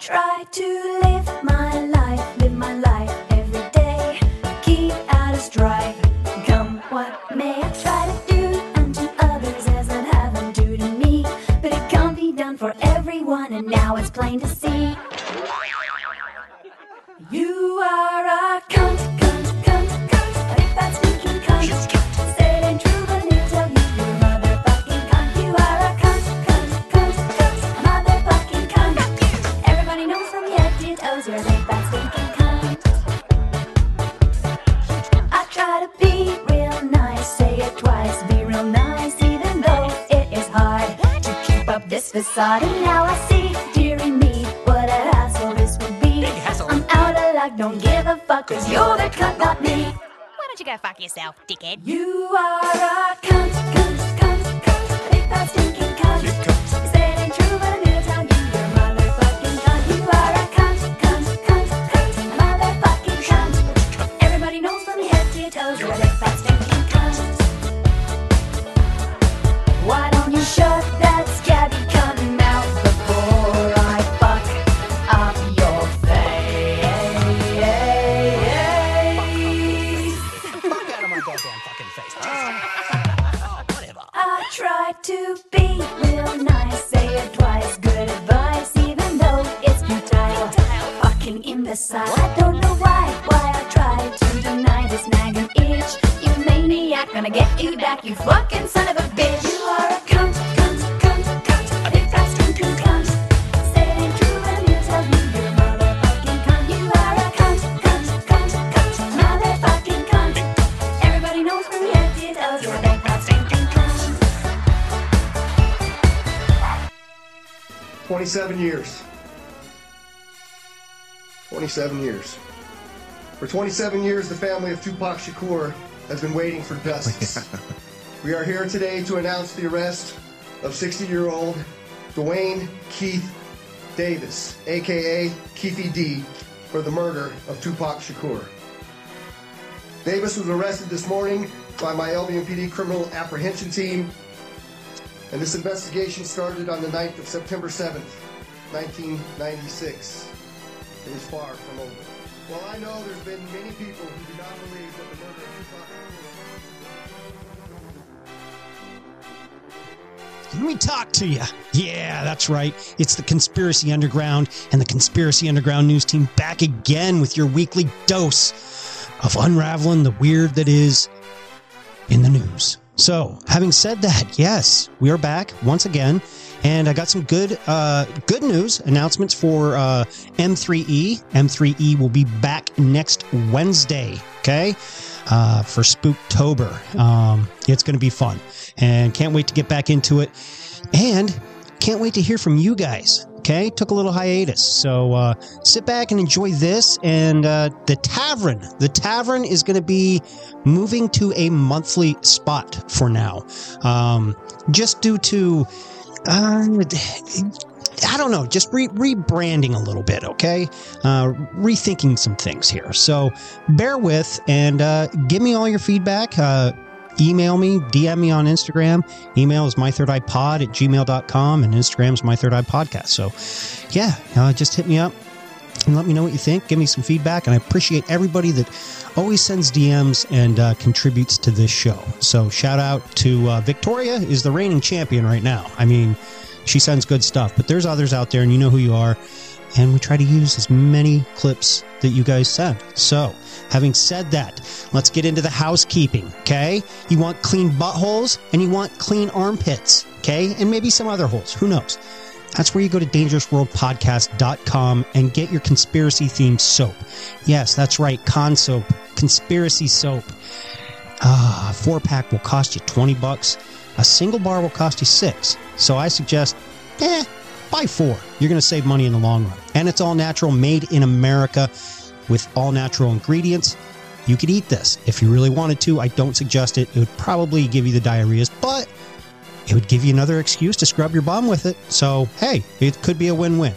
Try to live my life, live my life every day. Keep out of strife, come what may. I try to do unto others as I'd have them do to me. But it can't be done for everyone, and now it's plain to see. You are a cunt, cunt, cunt, cunt. A big stinking cunt. Keep up this facade. And now I see, dearie me, what a hassle this would be. I'm out of luck, don't give a fuck, cause you're the cunt, not me. Why don't you go fuck yourself, dickhead? You are a cunt, cunt, cunt, cunt, a big fat stinking cunt. You say it ain't true, but I'm here to tell you you're a motherfucking cunt. You are a cunt, cunt, cunt, cunt, a motherfucking cunt. Everybody knows from your head to your toes you're a big fat stinking cunt. Why don't you shut that Fucking imbecile. I don't know why, why I try to deny this nagging itch. You maniac, gonna get you back, you fucking son of a bitch. You are a cunt, cunt, cunt, cunt, a big fat stinking cunt. Say it ain't true, let me tell you, you're a motherfucking cunt. You are a cunt, cunt, cunt, cunt, motherfucking cunt. Everybody knows from your to you're a big fat stinking cunt. 27 years. 27 years. For 27 years, the family of Tupac Shakur has been waiting for justice. we are here today to announce the arrest of 60 year old Dwayne Keith Davis, aka Keffe D, for the murder of Tupac Shakur. Davis was arrested this morning by my LVMPD criminal apprehension team and this investigation started on the night of September 7th, 1996. It is far from over. Well, I know there's been many people who do not believe that the murder of Tupac Let me talk to you. Yeah, that's right. It's the Conspiracy Underground and the Conspiracy Underground news team back again with your weekly dose of unraveling the weird that is in the news. So, having said that, yes, we are back once again, and I got some good, uh, good news announcements for uh, M3E. M3E will be back next Wednesday. Okay, uh, for Spooktober. Um, it's going to be fun, and can't wait to get back into it, and can't wait to hear from you guys. Okay, took a little hiatus, so uh, sit back and enjoy this. And uh, the tavern, the tavern is going to be moving to a monthly spot for now, um, just due to. Uh, I don't know, just re- rebranding a little bit, okay? Uh, rethinking some things here. So bear with and uh, give me all your feedback. Uh, email me, DM me on Instagram. Email is mythirdeyepod at gmail.com and Instagram is mythirdeyepodcast. So yeah, uh, just hit me up and let me know what you think. Give me some feedback. And I appreciate everybody that always sends DMs and uh, contributes to this show. So shout out to uh, Victoria is the reigning champion right now. I mean, She sends good stuff, but there's others out there, and you know who you are. And we try to use as many clips that you guys send. So, having said that, let's get into the housekeeping, okay? You want clean buttholes and you want clean armpits, okay? And maybe some other holes. Who knows? That's where you go to dangerousworldpodcast.com and get your conspiracy themed soap. Yes, that's right, con soap, conspiracy soap. Ah, a four pack will cost you 20 bucks. A single bar will cost you six. So I suggest, eh, buy four. You're going to save money in the long run. And it's all natural, made in America with all natural ingredients. You could eat this if you really wanted to. I don't suggest it. It would probably give you the diarrheas, but it would give you another excuse to scrub your bum with it. So, hey, it could be a win win.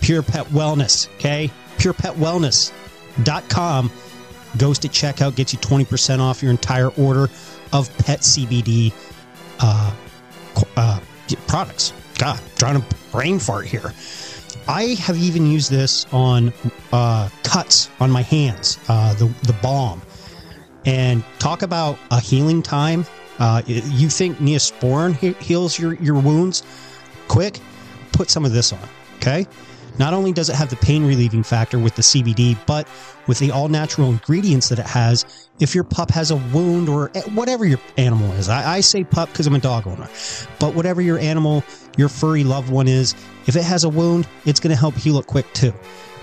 Pure Pet Wellness, okay? PurePetWellness.com goes to checkout, gets you 20% off your entire order of pet CBD uh, uh, products. God, trying to brain fart here. I have even used this on uh, cuts on my hands, uh, the, the balm. And talk about a healing time. Uh, you think Neosporin he- heals your, your wounds quick? Put some of this on, okay? Not only does it have the pain relieving factor with the CBD, but with the all natural ingredients that it has, if your pup has a wound or whatever your animal is, I, I say pup because I'm a dog owner, but whatever your animal, your furry loved one is, if it has a wound, it's going to help heal it quick too.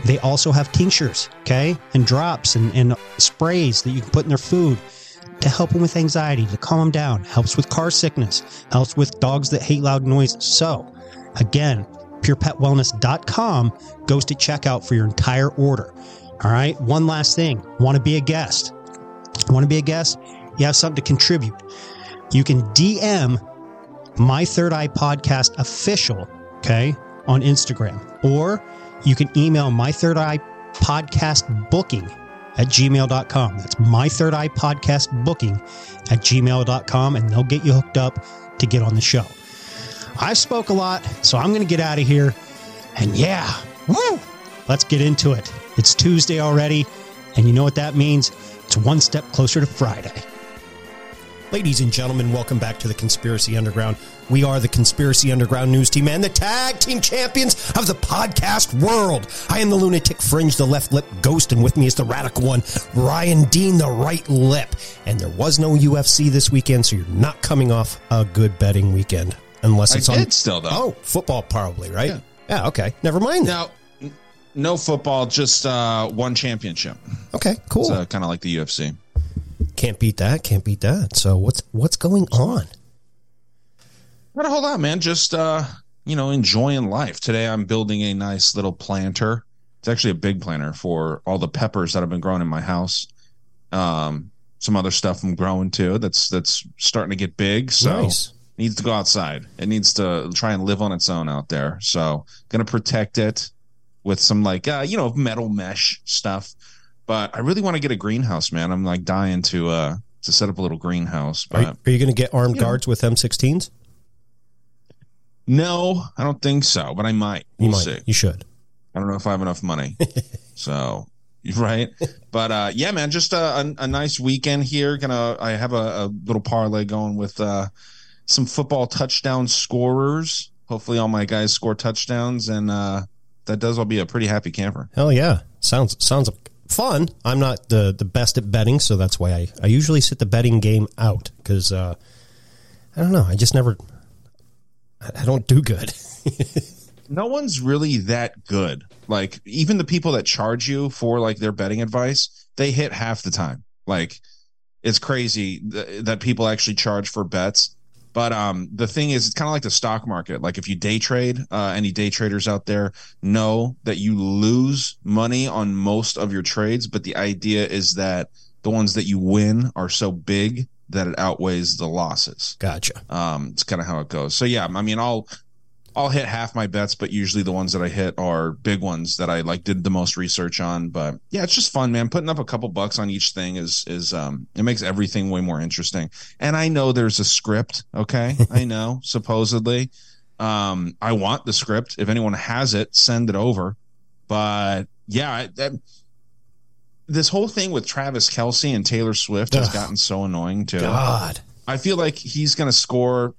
They also have tinctures, okay, and drops and, and sprays that you can put in their food to help them with anxiety, to calm them down, helps with car sickness, helps with dogs that hate loud noise. So, again, purepetwellness.com goes to checkout for your entire order. All right. One last thing. Want to be a guest? Want to be a guest? You have something to contribute. You can DM my third eye podcast official, okay, on Instagram, or you can email my third eye podcast booking at gmail.com. That's my third eye podcast booking at gmail.com, and they'll get you hooked up to get on the show. I spoke a lot, so I'm going to get out of here. And yeah, woo, let's get into it. It's Tuesday already, and you know what that means? It's one step closer to Friday. Ladies and gentlemen, welcome back to the Conspiracy Underground. We are the Conspiracy Underground News Team and the tag team champions of the podcast world. I am the lunatic fringe, the left lip ghost, and with me is the radical one, Ryan Dean, the right lip. And there was no UFC this weekend, so you're not coming off a good betting weekend. Unless I it's on. did still, though. Oh, football probably, right? Yeah. Yeah, okay. Never mind. Now, no football, just uh, one championship. Okay, cool. So kind of like the UFC. Can't beat that. Can't beat that. So what's what's going on? Not a whole lot, man. Just uh, you know, enjoying life. Today, I'm building a nice little planter. It's actually a big planter for all the peppers that I've been growing in my house. Um, some other stuff I'm growing too. That's that's starting to get big. So Nice. needs to go outside. It needs to try and live on its own out there. So gonna protect it with some like uh, you know metal mesh stuff. But I really want to get a greenhouse, man. I'm like dying to uh to set up a little greenhouse. Are, But you- are you going to get armed you know. guards with M16s? no, I don't think so. But I might. You We'll might. see. You should. I don't know if I have enough money. so right. But uh yeah, man, just a, a, a nice weekend here. Gonna I have a, a little parlay going with uh some football touchdown scorers. Hopefully all my guys score touchdowns and uh that does I'll be a pretty happy camper. Hell yeah. Sounds sounds fun. I'm not the the best at betting, so that's why I, I usually sit the betting game out because uh, I don't know. I just never. I, don't do good. no one's really that good. Like even the people that charge you for like their betting advice, they hit half the time. Like it's crazy th- that people actually charge for bets. But um, the thing is, it's kind of like the stock market. Like if you day trade, uh, any day traders out there know that you lose money on most of your trades, but the idea is that the ones that you win are so big that it outweighs the losses. Gotcha. Um, it's kind of how it goes. So yeah, I mean, I'll I'll hit half my bets, but usually the ones that I hit are big ones that I like did the most research on. But yeah, it's just fun, man. Putting up a couple bucks on each thing is is um it makes everything way more interesting. And I know there's a script, okay? I know, supposedly. Um, I want the script. If anyone has it, send it over. But yeah, that, this whole thing with Travis Kelce and Taylor Swift has gotten so annoying too. God. I feel like he's going to score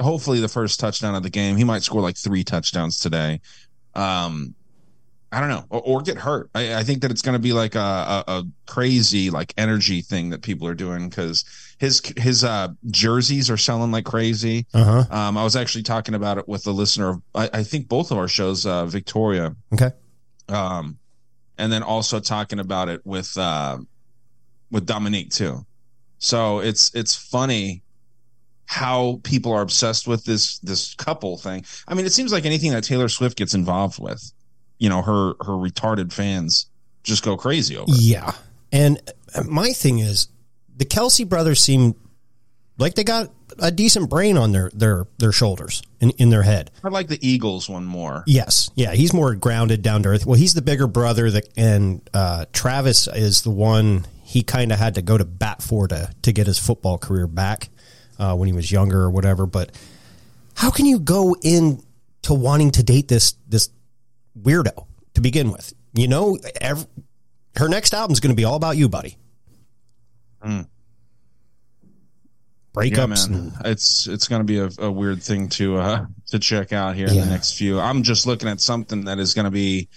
hopefully the first touchdown of the game. He might score like three touchdowns today. Um, I don't know, or, or get hurt. I, I think that it's going to be like a, a, a crazy like energy thing that people are doing because his his uh, jerseys are selling like crazy. Uh huh. Um, I was actually talking about it with a listener of I, I think both of our shows, uh, Victoria, Okay. um, and then also talking about it with uh, with Dominique too. So it's it's funny how people are obsessed with this this couple thing. I mean, it seems like anything that Taylor Swift gets involved with, you know, her her retarded fans just go crazy over. Yeah. And my thing is, the Kelce brothers seem like they got a decent brain on their their their shoulders in, in their head. I like the Eagles one more. Yes, yeah, he's more grounded, down to earth. Well, he's the bigger brother, that, and uh, Travis is the one he kind of had to go to bat for to to get his football career back uh, when he was younger or whatever. But how can you go in to wanting to date this this weirdo to begin with? You know, ev her next album's going to be all about you, buddy. Mm. Breakups. Yeah, and-. It's it's going to be a, a weird thing to uh to check out here in the next few. I'm just looking at something that is going to be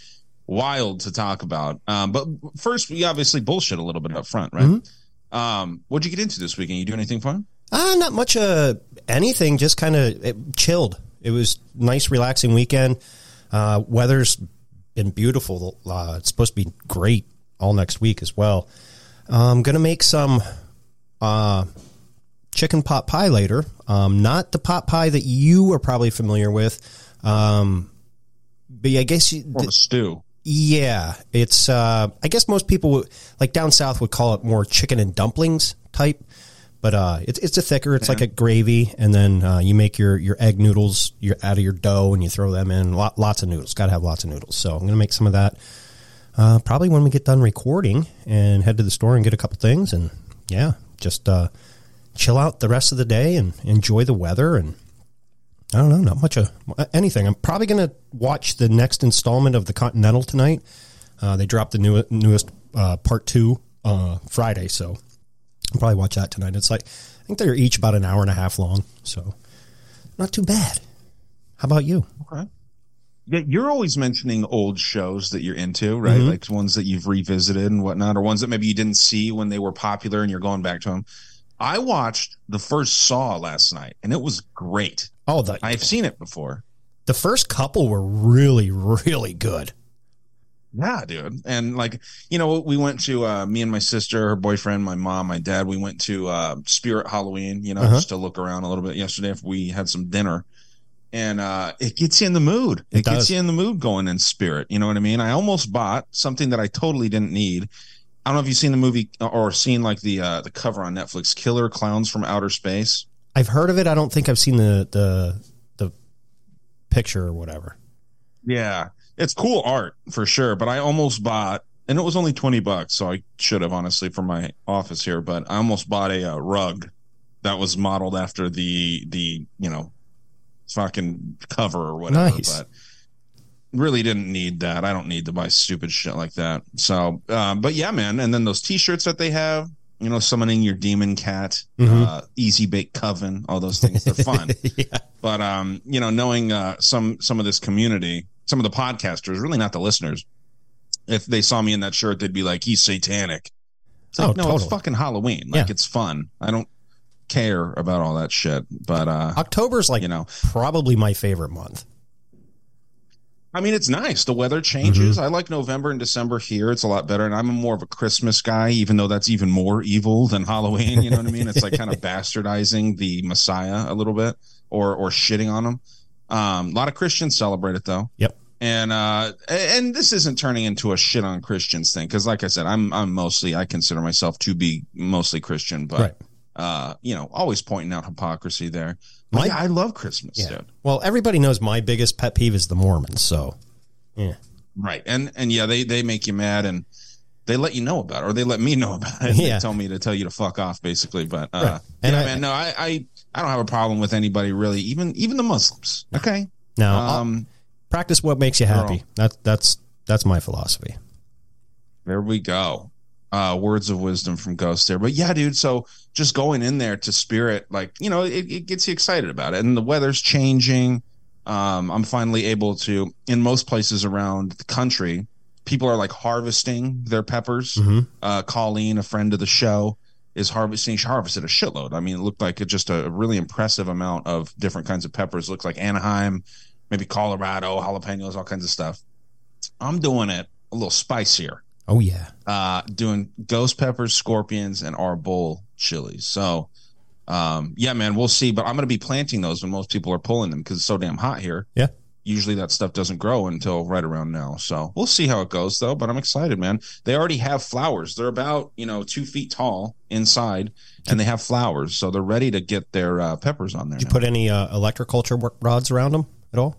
wild to talk about. Um, but first, we obviously bullshit a little bit up front, right? Mm-hmm. Um, what'd you get into this weekend? You do anything fun? Uh, not much uh, anything, just kind of chilled. It was nice, relaxing weekend. Uh, weather's been beautiful. Uh, it's supposed to be great all next week as well. I'm going to make some uh, chicken pot pie later. Um, not the pot pie that you are probably familiar with. Um, but I guess you, Or a stew? yeah, it's. Uh, I guess most people would, like down south would call it more chicken and dumplings type, but uh, it's it's a thicker. It's like a gravy, and then uh, you make your your egg noodles you out of your dough, and you throw them in. Lot, lots of noodles. Got to have lots of noodles. So I'm gonna make some of that. Uh, probably when we get done recording and head to the store and get a couple things, and yeah, just uh, chill out the rest of the day and enjoy the weather and I don't know, not much of anything. I'm probably going to watch the next installment of the Continental tonight. Uh, they dropped the new, newest uh, part two uh, Friday, so I'll probably watch that tonight. It's like I think they're each about an hour and a half long, so not too bad. How about you? Okay. Yeah, you're always mentioning old shows that you're into, right? Mhm. Like ones that you've revisited and whatnot, or ones that maybe you didn't see when they were popular and you're going back to them. I watched the first Saw last night, and it was great. Oh, the I've seen it before. the first couple were really, really good. Yeah, dude. And like, you know, we went to uh me and my sister, her boyfriend, my mom, my dad, we went to uh Spirit Halloween, you know, Uh-huh. just to look around a little bit yesterday if we had some dinner. And uh it gets you in the mood. It It, gets you in the mood going in spirit. You know what I mean? I almost bought something that I totally didn't need. I don't know if you've seen the movie or seen like the uh the cover on Netflix, Killer Clowns from Outer Space. I've heard of it. I don't think I've seen the the the picture or whatever. Yeah, it's cool art for sure. But I almost bought, and it was only twenty bucks, so I should have honestly for my office here. But I almost bought a uh, rug that was modeled after the the you know fucking cover or whatever. Nice. But really didn't need that. I don't need to buy stupid shit like that. So, um, but yeah, man. And then those T-shirts that they have. You know, summoning your demon cat, Mhm. uh, easy bake coven, all those things. They're fun yeah. but um you know knowing uh some some of this community some of the podcasters really not the listeners if they saw me in that shirt they'd be like he's satanic. It's like Oh, no totally. it's fucking halloween. Like Yeah. it's fun. I don't care about all that shit but uh October's like you know. probably my favorite month. i mean it's nice. The weather changes. Mm-hmm. i like november and december here. It's a lot better and i'm more of a christmas guy even though that's even more evil than halloween you know what i mean? It's like kind of bastardizing the messiah a little bit or or shitting on him um a lot of christians celebrate it though Yep. and uh and this isn't turning into a shit on christians thing because like i said i'm i'm mostly i consider myself to be mostly christian but Right. uh you know always pointing out hypocrisy there My- yeah, i love christmas Yeah. dude Well, everybody knows my biggest pet peeve is the Mormons. So, yeah. right and and yeah they they make you mad and they let you know about it or they let me know about it Yeah. they tell me to tell you to fuck off basically but uh Right. And yeah I- man no I, I i don't have a problem with anybody really even even the muslims okay Now, I'll um practice what makes you happy. Girl. That's that's that's my philosophy. There we go. uh, words of wisdom from Ghost there. But yeah, dude. So just going in there to Spirit, like you know, it, it gets you excited about it, and the weather's changing. Um, I'm finally able to in most places around the country. People are like harvesting their peppers. Mhm. Uh, Colleen, a friend of the show, is harvesting. She harvested a shitload. I mean, it looked like it just a really impressive amount of different kinds of peppers. Looked like Anaheim, maybe Colorado, jalapenos, all kinds of stuff. I'm doing it a little spicier Oh yeah. uh doing ghost peppers scorpions and arbol chilies so um yeah man we'll see but i'm gonna be planting those when most people are pulling them because it's so damn hot here Yeah. Usually that stuff doesn't grow until right around now so we'll see how it goes though but i'm excited man they already have flowers they're about you know two feet tall inside and they have flowers so they're ready to get their uh, peppers on there Did you now. put any uh, electroculture rods around them at all?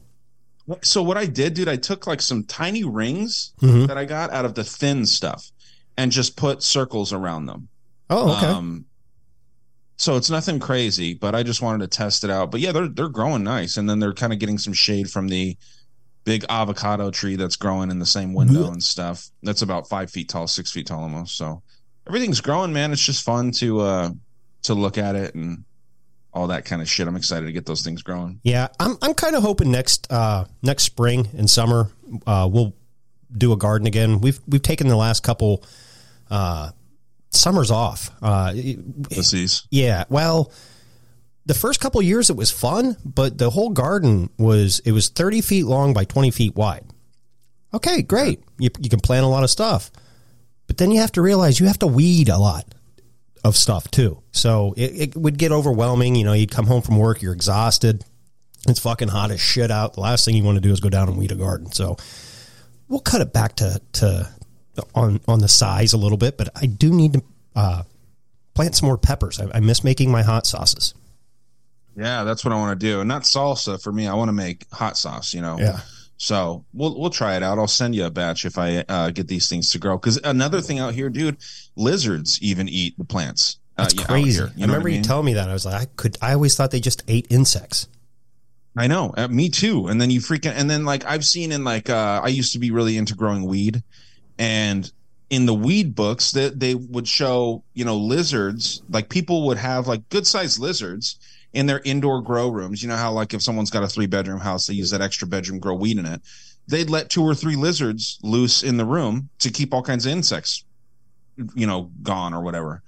So what I did, dude, I took like some tiny rings Mhm. that I got out of the thin stuff and just put circles around them. Oh, okay. Um, so it's nothing crazy, but I just wanted to test it out. But yeah, they're they're growing nice, and then they're kind of getting some shade from the big avocado tree that's growing in the same window and stuff. That's about five feet tall, six feet tall almost. So everything's growing, man. It's just fun to uh to look at it and all that kind of shit. I'm excited to get those things growing. Yeah, I'm I'm kind of hoping next uh next spring and summer uh we'll do a garden again. We've we've taken the last couple uh summers off. Uh yeah, well the first couple years it was fun, but the whole garden was it was 30 feet long by 20 feet wide. Okay, great. You you can plant a lot of stuff. But then you have to realize you have to weed a lot of stuff too. So it, it would get overwhelming. You know, you'd come home from work, you're exhausted. It's fucking hot as shit out. The last thing you want to do is go down and weed a garden. So we'll cut it back to, to on on the size a little bit, but I do need to uh, plant some more peppers. I, I miss making my hot sauces. Yeah, that's what I want to do. And not salsa for me. I want to make hot sauce, you know. Yeah. So we'll we'll try it out. I'll send you a batch if I uh, get these things to grow. Because another thing out here, dude, lizards even eat the plants. uh, That's out crazy. here. I You know what remember you mean? telling me that. I was like, I could. I always thought they just ate insects. I know, uh, me too. And then you freaking, and then like I've seen in like uh, I used to be really into growing weed, and in the weed books that they would show, you know, lizards. Like people would have like good sized lizards in their indoor grow rooms. You know how like if someone's got a three bedroom house, they use that extra bedroom grow weed in it. They'd let two or three lizards loose in the room to keep all kinds of insects, you know, gone or whatever.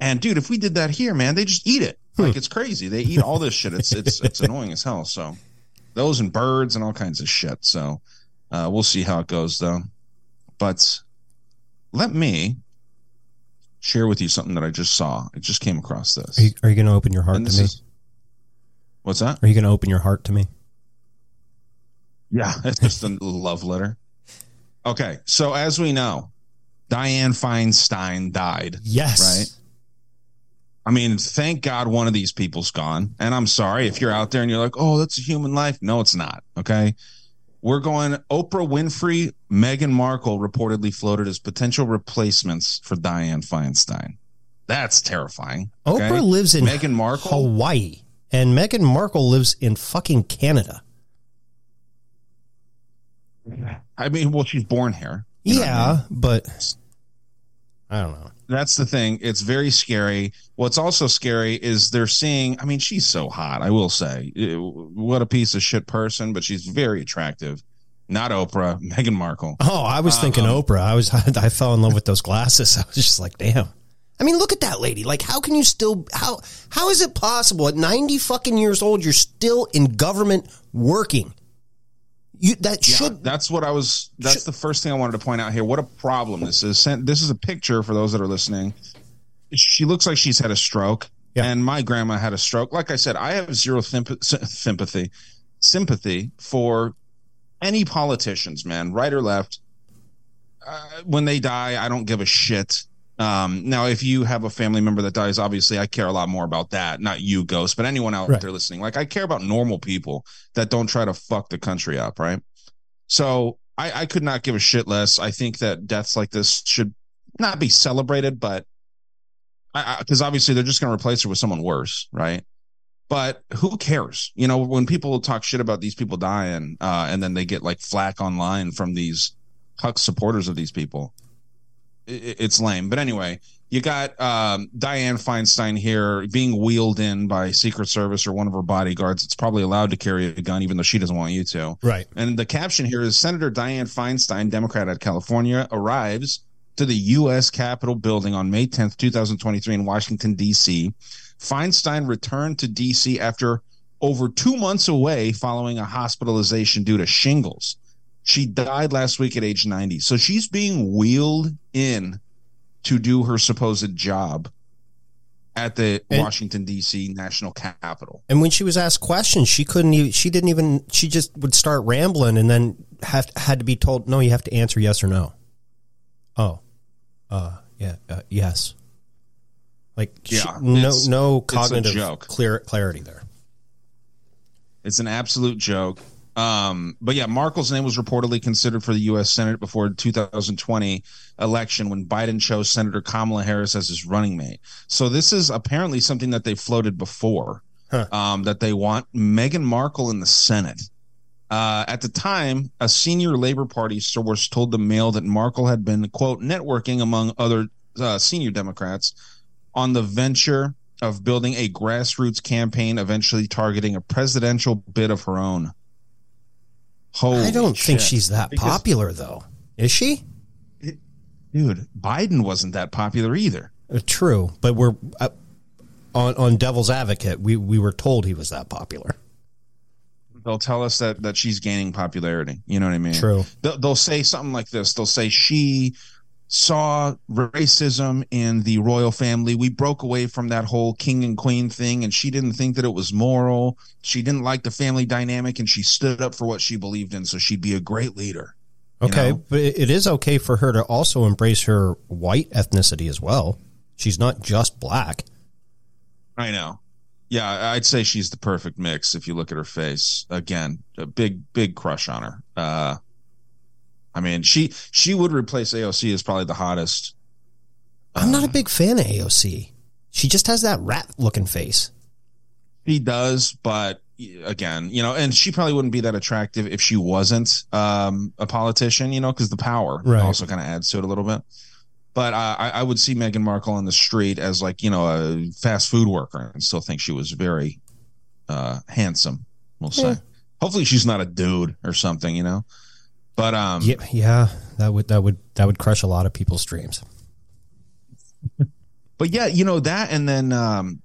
And dude, if we did that here, man, they just eat it. Like it's crazy. They eat all this shit. It's it's it's annoying as hell. So those and birds and all kinds of shit. So uh, we'll see how it goes though. But let me share with you something that I just saw. I just came across this. Are you, you going to open your heart to me? is- what's that? Are you going to open your heart to me? Yeah, it's just a love letter. Okay, so as we know, Dianne Feinstein died. Yes. Right. I mean, thank God one of these people's gone. And I'm sorry if you're out there and you're like, oh, that's a human life. No, it's not. Okay. We're going Oprah Winfrey, Meghan Markle reportedly floated as potential replacements for Dianne Feinstein. That's terrifying. okay? Oprah lives in Meghan Markle. Hawaii, and Meghan Markle lives in fucking Canada. I mean, well, she's born here. What I yeah, mean? but I don't know. That's the thing. It's very scary. What's also scary is they're seeing. I mean, she's so hot. I will say, Eh, what a piece of shit person, but she's very attractive. Not Oprah, Meghan Markle. Oh, I was thinking Um, Oprah. I was I fell in love with those glasses. I was just like, damn. I mean, look at that lady. Like, how can you still how how is it possible at ninety fucking years old you're still in government working? You that Yeah, should that's what I was. That's the first thing I wanted to point out here. What a problem this is. Sent- This is a picture for those that are listening. She looks like she's had a stroke, and my grandma had a stroke. Like I said, I have zero thymp- sympathy, sympathy for any politicians, man, right or left. Uh, when they die, I don't give a shit. Um, now, if you have a family member that dies, obviously I care a lot more about that. Not you, Ghost, but anyone out Right. there listening. Like I care about normal people that don't try to fuck the country up, right? So I, I could not give a shit less. I think that deaths like this should not be celebrated, but I, because obviously they're just going to replace her with someone worse, right? But who cares? You know, when people talk shit about these people dying, uh, and then they get like flack online from these huck supporters of these people, it's lame. But anyway, you got um, Dianne Feinstein here being wheeled in by Secret Service or one of her bodyguards. It's probably allowed to carry a gun, even though she doesn't want you to. Right. And the caption here is Senator Dianne Feinstein, Democrat out of California, arrives to the U.S. Capitol building on May 10th, 2023, in Washington, D.C. Feinstein returned to D.C. after over two months away following a hospitalization due to shingles. She died last week at age 90. So she's being wheeled in to do her supposed job at the And- Washington, D.C. National Capitol. And when she was asked questions, she couldn't even, she didn't even, she just would start rambling and then have, had to be told, no, you have to answer yes or no. Oh, uh, yeah, uh, yes. Like, she- Yeah, no, no cognitive clear clarity there. It's an absolute joke. Um, but yeah, Markle's name was reportedly considered for the U.S. Senate before 2020 election when Biden chose Senator Kamala Harris as his running mate. So this is apparently something that they floated before um, that they want Meghan Markle in the Senate. Uh, at the time, a senior Labor Party source told the Mail that Markle had been quote networking among other uh, senior Democrats on the venture of building a grassroots campaign, eventually targeting a presidential bid of her own. Holy I don't think she's that Because- popular, though. Is she? dude. Biden wasn't that popular either. Uh, True, but we're uh, on on Devil's Advocate. We we were told he was that popular. They'll tell us that that she's gaining popularity. You know what I mean? True. They'll, they'll say something like this. They'll say she saw racism in the royal family. We broke away from that whole king and queen thing, and she didn't think that it was moral. She didn't like the family dynamic, and she stood up for what she believed in. So she'd be a great leader. you Okay, know? but it it is okay for her to also embrace her white ethnicity as well. She's not just black. I know. Yeah, I'd say she's the perfect mix if you look at her face. Again, a big, big crush on her. Uh I mean, she she would replace AOC as probably the hottest. I'm not a big fan of AOC. She just has that rat looking face. He does, but again, you know, and she probably wouldn't be that attractive if she wasn't um a politician, you know, because the power Right. also kind of adds to it a little bit. But uh, I, I would see Meghan Markle on the street as like you know a fast food worker and still think she was very uh handsome. We'll say. Yeah. Hopefully, she's not a dude or something, you know. But um, Yeah, yeah, that would that would that would crush a lot of people's dreams. but yeah, you know that, and then um,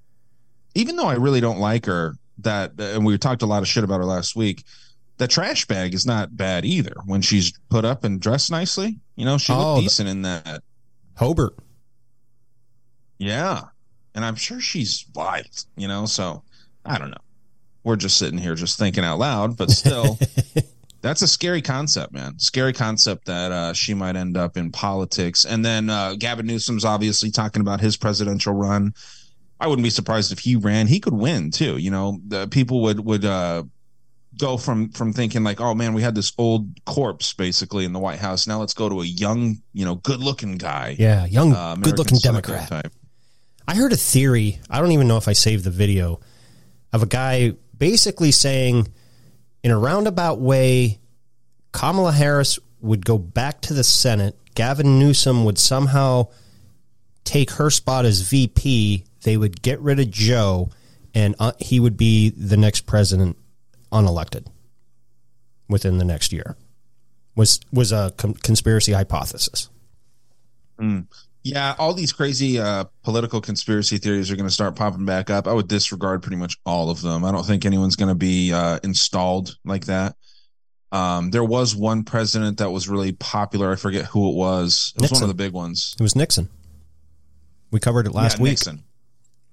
even though I really don't like her, that and we talked a lot of shit about her last week. The trash bag is not bad either. When she's put up and dressed nicely, you know, she Oh, looked the- decent in that. Hobart. Yeah, and I'm sure she's wild, you know. So I don't know. We're just sitting here, just thinking out loud, but still, that's a scary concept, man. Scary concept that uh, she might end up in politics. And then uh, Gavin Newsom's obviously talking about his presidential run. I wouldn't be surprised if he ran. He could win too. You know, the people would would uh, go from from thinking like, oh man, we had this old corpse basically in the White House. Now let's go to a young, you know, good looking guy. Yeah, young, uh, good-looking Democrat. type. I heard a theory. I don't even know if I saved the video of a guy basically saying, in a roundabout way, Kamala Harris would go back to the Senate. Gavin Newsom would somehow take her spot as VP. They would get rid of Joe, and uh, he would be the next president, unelected, within the next year. Was was a con- conspiracy hypothesis. Mm. Yeah, all these crazy uh, political conspiracy theories are going to start popping back up. I would disregard pretty much all of them. I don't think anyone's going to be uh, installed like that. Um, there was one president that was really popular. I forget who it was. It was one of the big ones. It was Nixon. We covered it last yeah, week. Nixon.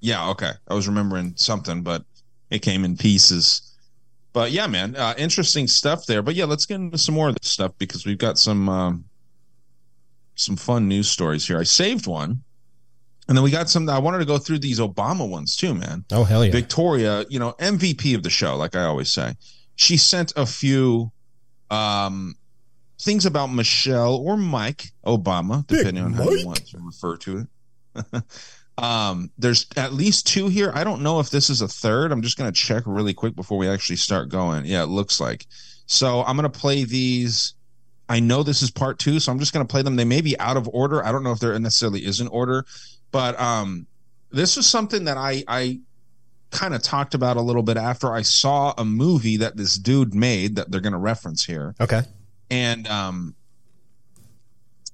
Yeah, okay. I was remembering something, but it came in pieces. But yeah, man, uh, interesting stuff there. But yeah, let's get into some more of this stuff because we've got some um, some fun news stories here. I saved one, and then we got some. I wanted to go through these Obama ones too, man. Oh hell yeah! Victoria, you know, MVP of the show, like I always say. She sent a few um, things about Michelle or Mike Obama, depending on how you want to refer to it. um, there's at least two here. I don't know if this is a third. I'm just going to check really quick before we actually start going. Yeah, it looks like. So I'm going to play these. I know this is part two, so I'm just going to play them. They may be out of order. I don't know if there necessarily is an order, but um, this was something that I I kind of talked about a little bit after I saw a movie that this dude made that they're going to reference here. Okay. And um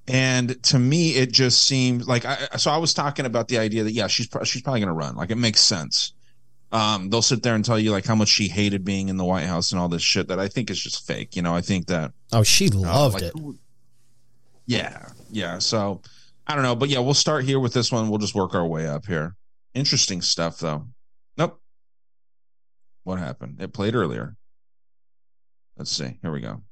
and to me it just seemed like I so I was talking about the idea that yeah, she's she's probably going to run. Like it makes sense. Um they'll sit there and tell you like how much she hated being in the White House and all this shit that I think is just fake. You know, I think that Oh, she loved like, it. yeah, yeah. So I don't know, but yeah, we'll start here with this one. We'll just work our way up here. Interesting stuff, though. Nope. What happened? It played earlier. Let's see. Here we go.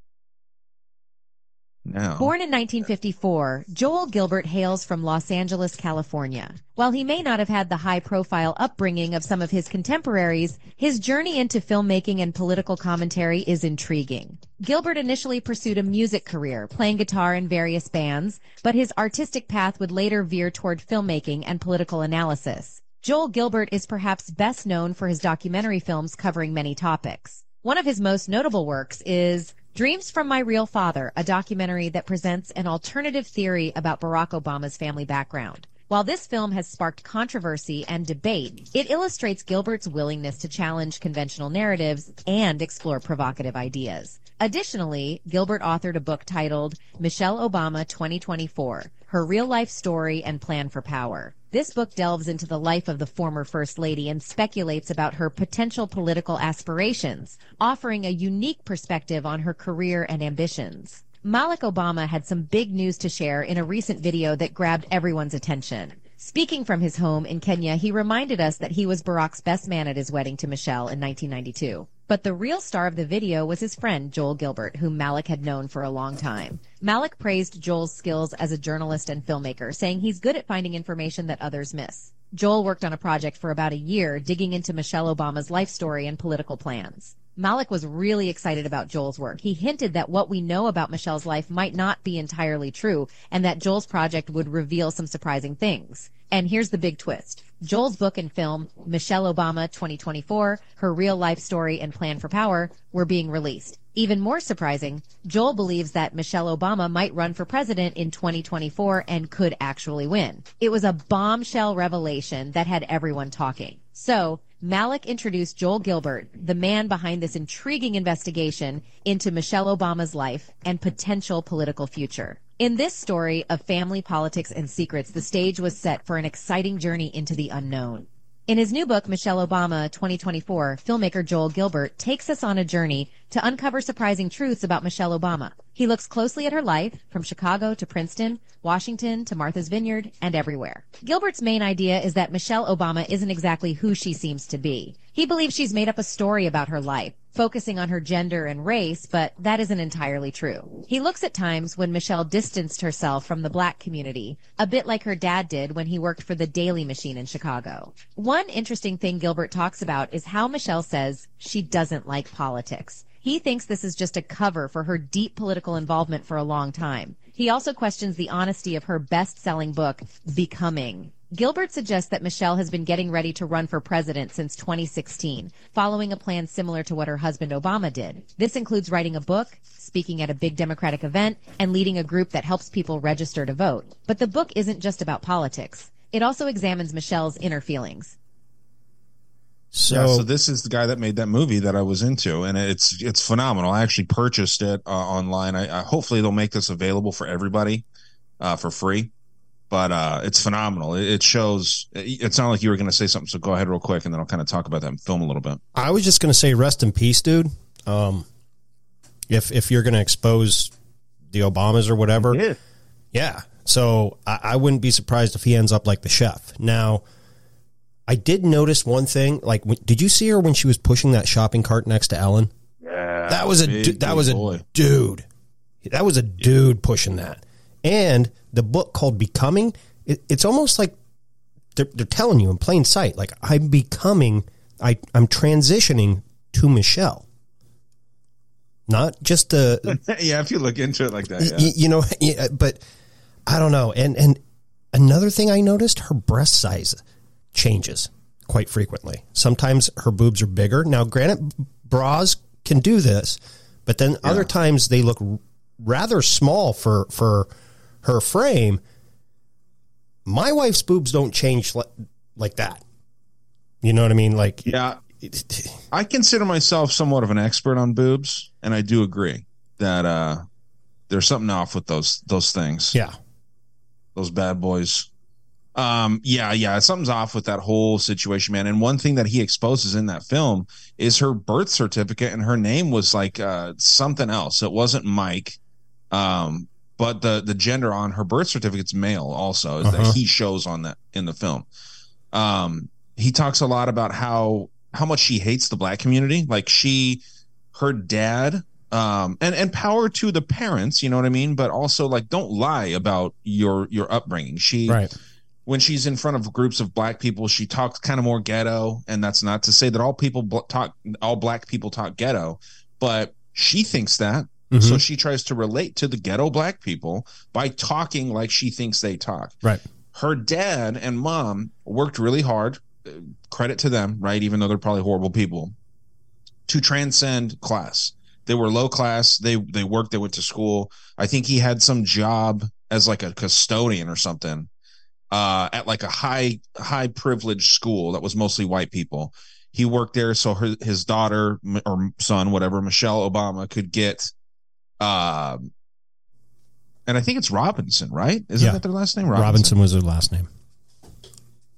Now, Born in 1954, Joel Gilbert hails from Los Angeles, California. While he may not have had the high profile upbringing of some of his contemporaries, his journey into filmmaking and political commentary is intriguing. Gilbert initially pursued a music career, playing guitar in various bands, but his artistic path would later veer toward filmmaking and political analysis. Joel Gilbert is perhaps best known for his documentary films covering many topics. One of his most notable works is Dreams from My Real Father, a documentary that presents an alternative theory about Barack Obama's family background. While this film has sparked controversy and debate, it illustrates Gilbert's willingness to challenge conventional narratives and explore provocative ideas. Additionally, Gilbert authored a book titled Michelle Obama 2024, Her Real Life Story and Plan for Power. This book delves into the life of the former First Lady and speculates about her potential political aspirations, offering a unique perspective on her career and ambitions. Malik Obama had some big news to share in a recent video that grabbed everyone's attention. Speaking from his home in Kenya, he reminded us that he was Barack's best man at his wedding to Michelle in 1992. But the real star of the video was his friend Joel Gilbert, whom Malik had known for a long time. Malik praised Joel's skills as a journalist and filmmaker, saying he's good at finding information that others miss. Joel worked on a project for about a year, digging into Michelle Obama's life story and political plans. Malik was really excited about Joel's work. He hinted that what we know about Michelle's life might not be entirely true and that Joel's project would reveal some surprising things. And here's the big twist. Joel's book and film, Michelle Obama 2024, Her Real Life Story and Plan for Power, were being released. Even more surprising, Joel believes that Michelle Obama might run for president in 2024 and could actually win. It was a bombshell revelation that had everyone talking. So, Malik introduced Joel Gilbert, the man behind this intriguing investigation into Michelle Obama's life and potential political future. In this story of family politics and secrets, the stage was set for an exciting journey into the unknown. In his new book, Michelle Obama 2024, filmmaker Joel Gilbert takes us on a journey to uncover surprising truths about Michelle Obama. He looks closely at her life, from Chicago to Princeton, Washington to Martha's Vineyard, and everywhere. Gilbert's main idea is that Michelle Obama isn't exactly who she seems to be. He believes she's made up a story about her life, focusing on her gender and race, but that isn't entirely true. He looks at times when Michelle distanced herself from the black community, a bit like her dad did when he worked for the Daley Machine in Chicago. One interesting thing Gilbert talks about is how Michelle says she doesn't like politics. He thinks this is just a cover for her deep political involvement for a long time. He also questions the honesty of her best-selling book, Becoming. Gilbert suggests that Michelle has been getting ready to run for president since 2016, following a plan similar to what her husband Obama did. This includes writing a book, speaking at a big Democratic event, and leading a group that helps people register to vote. But the book isn't just about politics. It also examines Michelle's inner feelings. So, yeah, so this is the guy that made that movie that I was into, and it's it's phenomenal. I actually purchased it uh, online. I, I hopefully they'll make this available for everybody uh, for free, but uh, it's phenomenal. It, it shows. It, it sounded like you were going to say something, so go ahead real quick, and then I'll kind of talk about that and film a little bit. I was just going to say, rest in peace, dude. Um, if if you're going to expose the Obamas or whatever, Yeah. yeah. So I, I wouldn't be surprised if he ends up like the chef. Now, I did notice one thing. Like, w- did you see her when she was pushing that shopping cart next to Ellen? Yeah, That was a du- that big was a dude. That was a dude pushing that. And the book called Becoming, it, it's almost like they're, they're telling you in plain sight, like I'm becoming, I I'm transitioning to Michelle, not just the yeah, if you look into it like that, yeah. y- you know, yeah, but I don't know. And and another thing I noticed, her breast size changes quite frequently. Sometimes her boobs are bigger. Now, granted, bras can do this, but then other times they look rather small for for her frame. My wife's boobs don't change like, like that. You know what I mean? Like Yeah. I consider myself somewhat of an expert on boobs, and I do agree that uh there's something off with those those things. Yeah. Those bad boys. Um, yeah, yeah, something's off with that whole situation, man. And one thing that he exposes in that film is her birth certificate, and her name was like uh something else. It wasn't Mike. Um, but the the gender on her birth certificate's male also Uh-huh. that he shows on that in the film. Um, he talks a lot about how how much she hates the black community. Like she, her dad, um, and and power to the parents. You know what I mean? But also like don't lie about your your upbringing. She Right. when she's in front of groups of black people, she talks kind of more ghetto, and that's not to say that all people bl- talk, all black people talk ghetto, but she thinks that, so Mhm. she tries to relate to the ghetto black people by talking like she thinks they talk. Right. Her dad and mom worked really hard. uh, Credit to them, right? Even though they're probably horrible people, to transcend class. They were low class. They they worked. They went to school. I think he had some job as like a custodian or something uh, at like a high high privileged school that was mostly white people. He worked there so her, his daughter or son, whatever, Michelle Obama, could get. Um, and I think it's Robinson, right? Isn't Yeah. that their last name? Robinson. was her last name.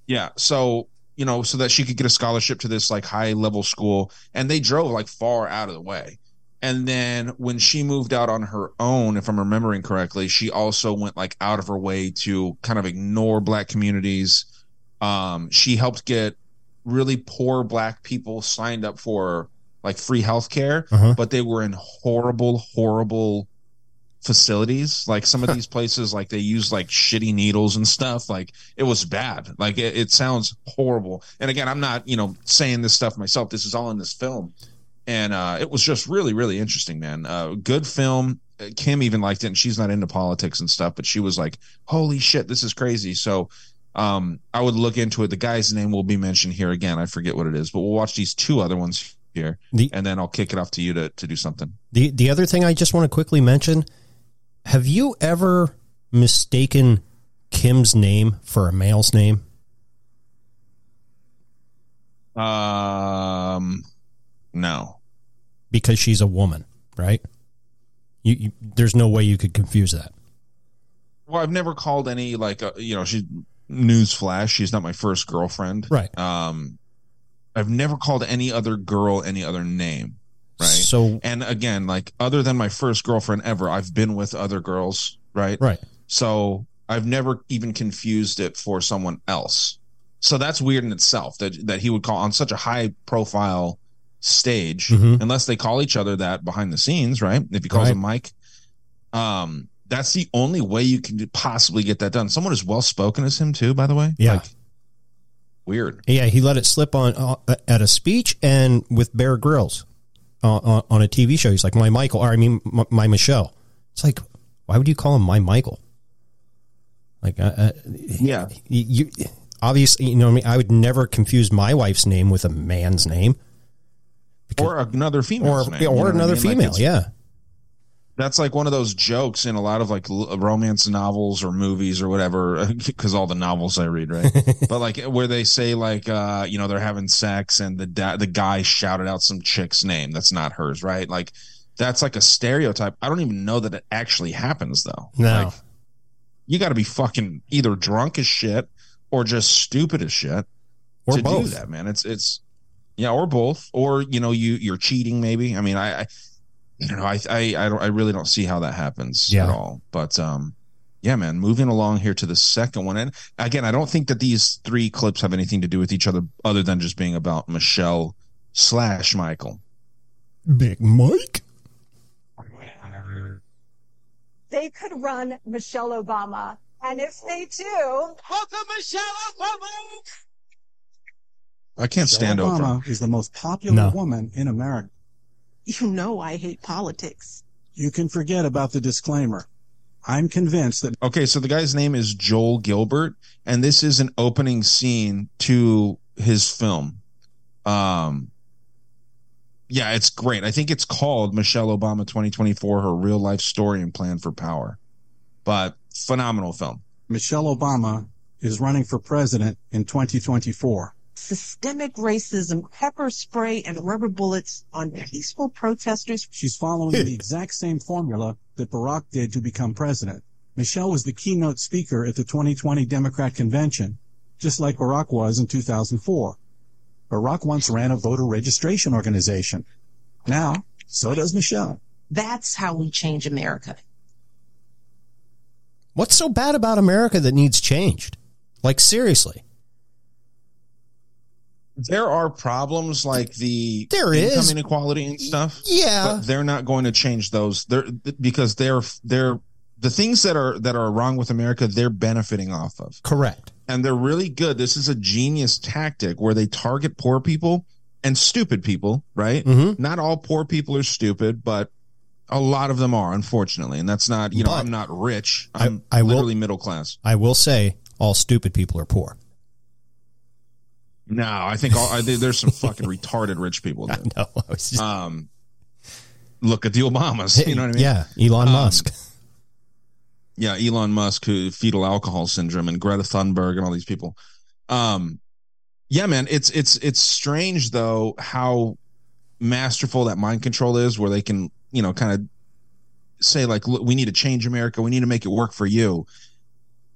Yeah. So, you know, so that she could get a scholarship to this like high level school. And they drove like far out of the way. And then when she moved out on her own, if I'm remembering correctly, she also went like out of her way to kind of ignore black communities. Um, she helped get really poor black people signed up for like free healthcare, Uh-huh. but they were in horrible, horrible facilities. Like some of these places like they use like shitty needles and stuff. Like it was bad. Like it, it sounds horrible. And again i'm not you know saying this stuff myself. This is all in this film. And uh it was just really really interesting man. Uh good film. Kim even liked it and she's not into politics and stuff but she was like holy shit this is crazy. So um i would look into it. The guy's name will be mentioned here again. I forget what it is but we'll watch these two other ones here The- and then i'll kick it off to you to, to do something The the other thing I just want to quickly mention: Have you ever mistaken Kim's name for a male's name? um no Because she's a woman, right? You, you there's no way you could confuse that. Well, I've never called any like uh, you know she news flash. She's not my first girlfriend, Right. Um, I've never called any other girl any other name, right? So and again, like other than my first girlfriend ever, I've been with other girls, right? Right. So I've never even confused it for someone else. So that's weird in itself that that he would call on such a high profile stage, Mhm. unless they call each other that behind the scenes, right? If he calls Right. him Mike, um, that's the only way you can possibly get that done. Someone as well spoken as him too, by the way. Yeah. Like, weird. Yeah, he let it slip on uh, at a speech and with Bear Grylls uh, on, on a TV show. He's like, "My Michael," or I mean, my, my Michelle. It's like, why would you call him my Michael? Like, uh, uh, Yeah. you, you obviously, you know, what I mean, I would never confuse my wife's name with a man's name or another female, or or another female. yeah, that's like one of those jokes in a lot of like l- romance novels or movies or whatever because all the novels i read right? But like where they say like uh you know they're having sex and the da- the guy shouted out some chick's name that's not hers right? Like that's like a stereotype. I don't even know that it actually happens though. No. like, you got to be fucking either drunk as shit or just stupid as shit Or to do that man. It's it's yeah or both. Or you know you you're cheating maybe. I mean i, I you know, I I I, don't, I really don't see how that happens Yeah. at all. But um, yeah, man. Moving along here to the second one, and again, I don't think that these three clips have anything to do with each other, other than just being about Michelle slash Michael. Big Mike. They could run Michelle Obama. And if they do, welcome Michelle Obama! I can't stand Obama Oprah. is the most popular No. woman in America. You know I hate politics. You can forget about the disclaimer. I'm convinced that Okay, so the guy's name is Joel Gilbert, and this is an opening scene to his film. Um, yeah, it's great. I think it's called Michelle Obama 2024: Her Real Life Story and Plan for Power. But phenomenal film. Michelle Obama is running for president in 2024. Systemic racism, pepper spray, and rubber bullets on peaceful protesters. She's following the exact same formula that Barack did to become president. Michelle was the keynote speaker at the 2020 Democrat convention, just like Barack was in 2004. Barack once ran a voter registration organization. Now, so does Michelle. That's how we change America. What's so bad about America that needs changed? Like seriously. There are problems like the There income is. inequality and stuff. Yeah. but they're not going to change those. They're because they're they're the things that are that are wrong with America. They're benefiting off of. Correct. and they're really good. This is a genius tactic where they target poor people and stupid people, right? Mhm. Not all poor people are stupid, but a lot of them are, unfortunately. And that's not, you know, But- I'm not rich. I- I'm I will- literally middle class. I will say all stupid people are poor. No, I think all, I, there's some fucking retarded rich people. No, I was just, Um, look at the Obamas. You know what I mean? yeah, Elon Um, Musk. Yeah, Elon Musk, who fetal alcohol syndrome, and Greta Thunberg, and all these people. Um, yeah, man, it's it's it's strange though how masterful that mind control is, where they can you know kind of say like, look, we need to change America, we need to make it work for you.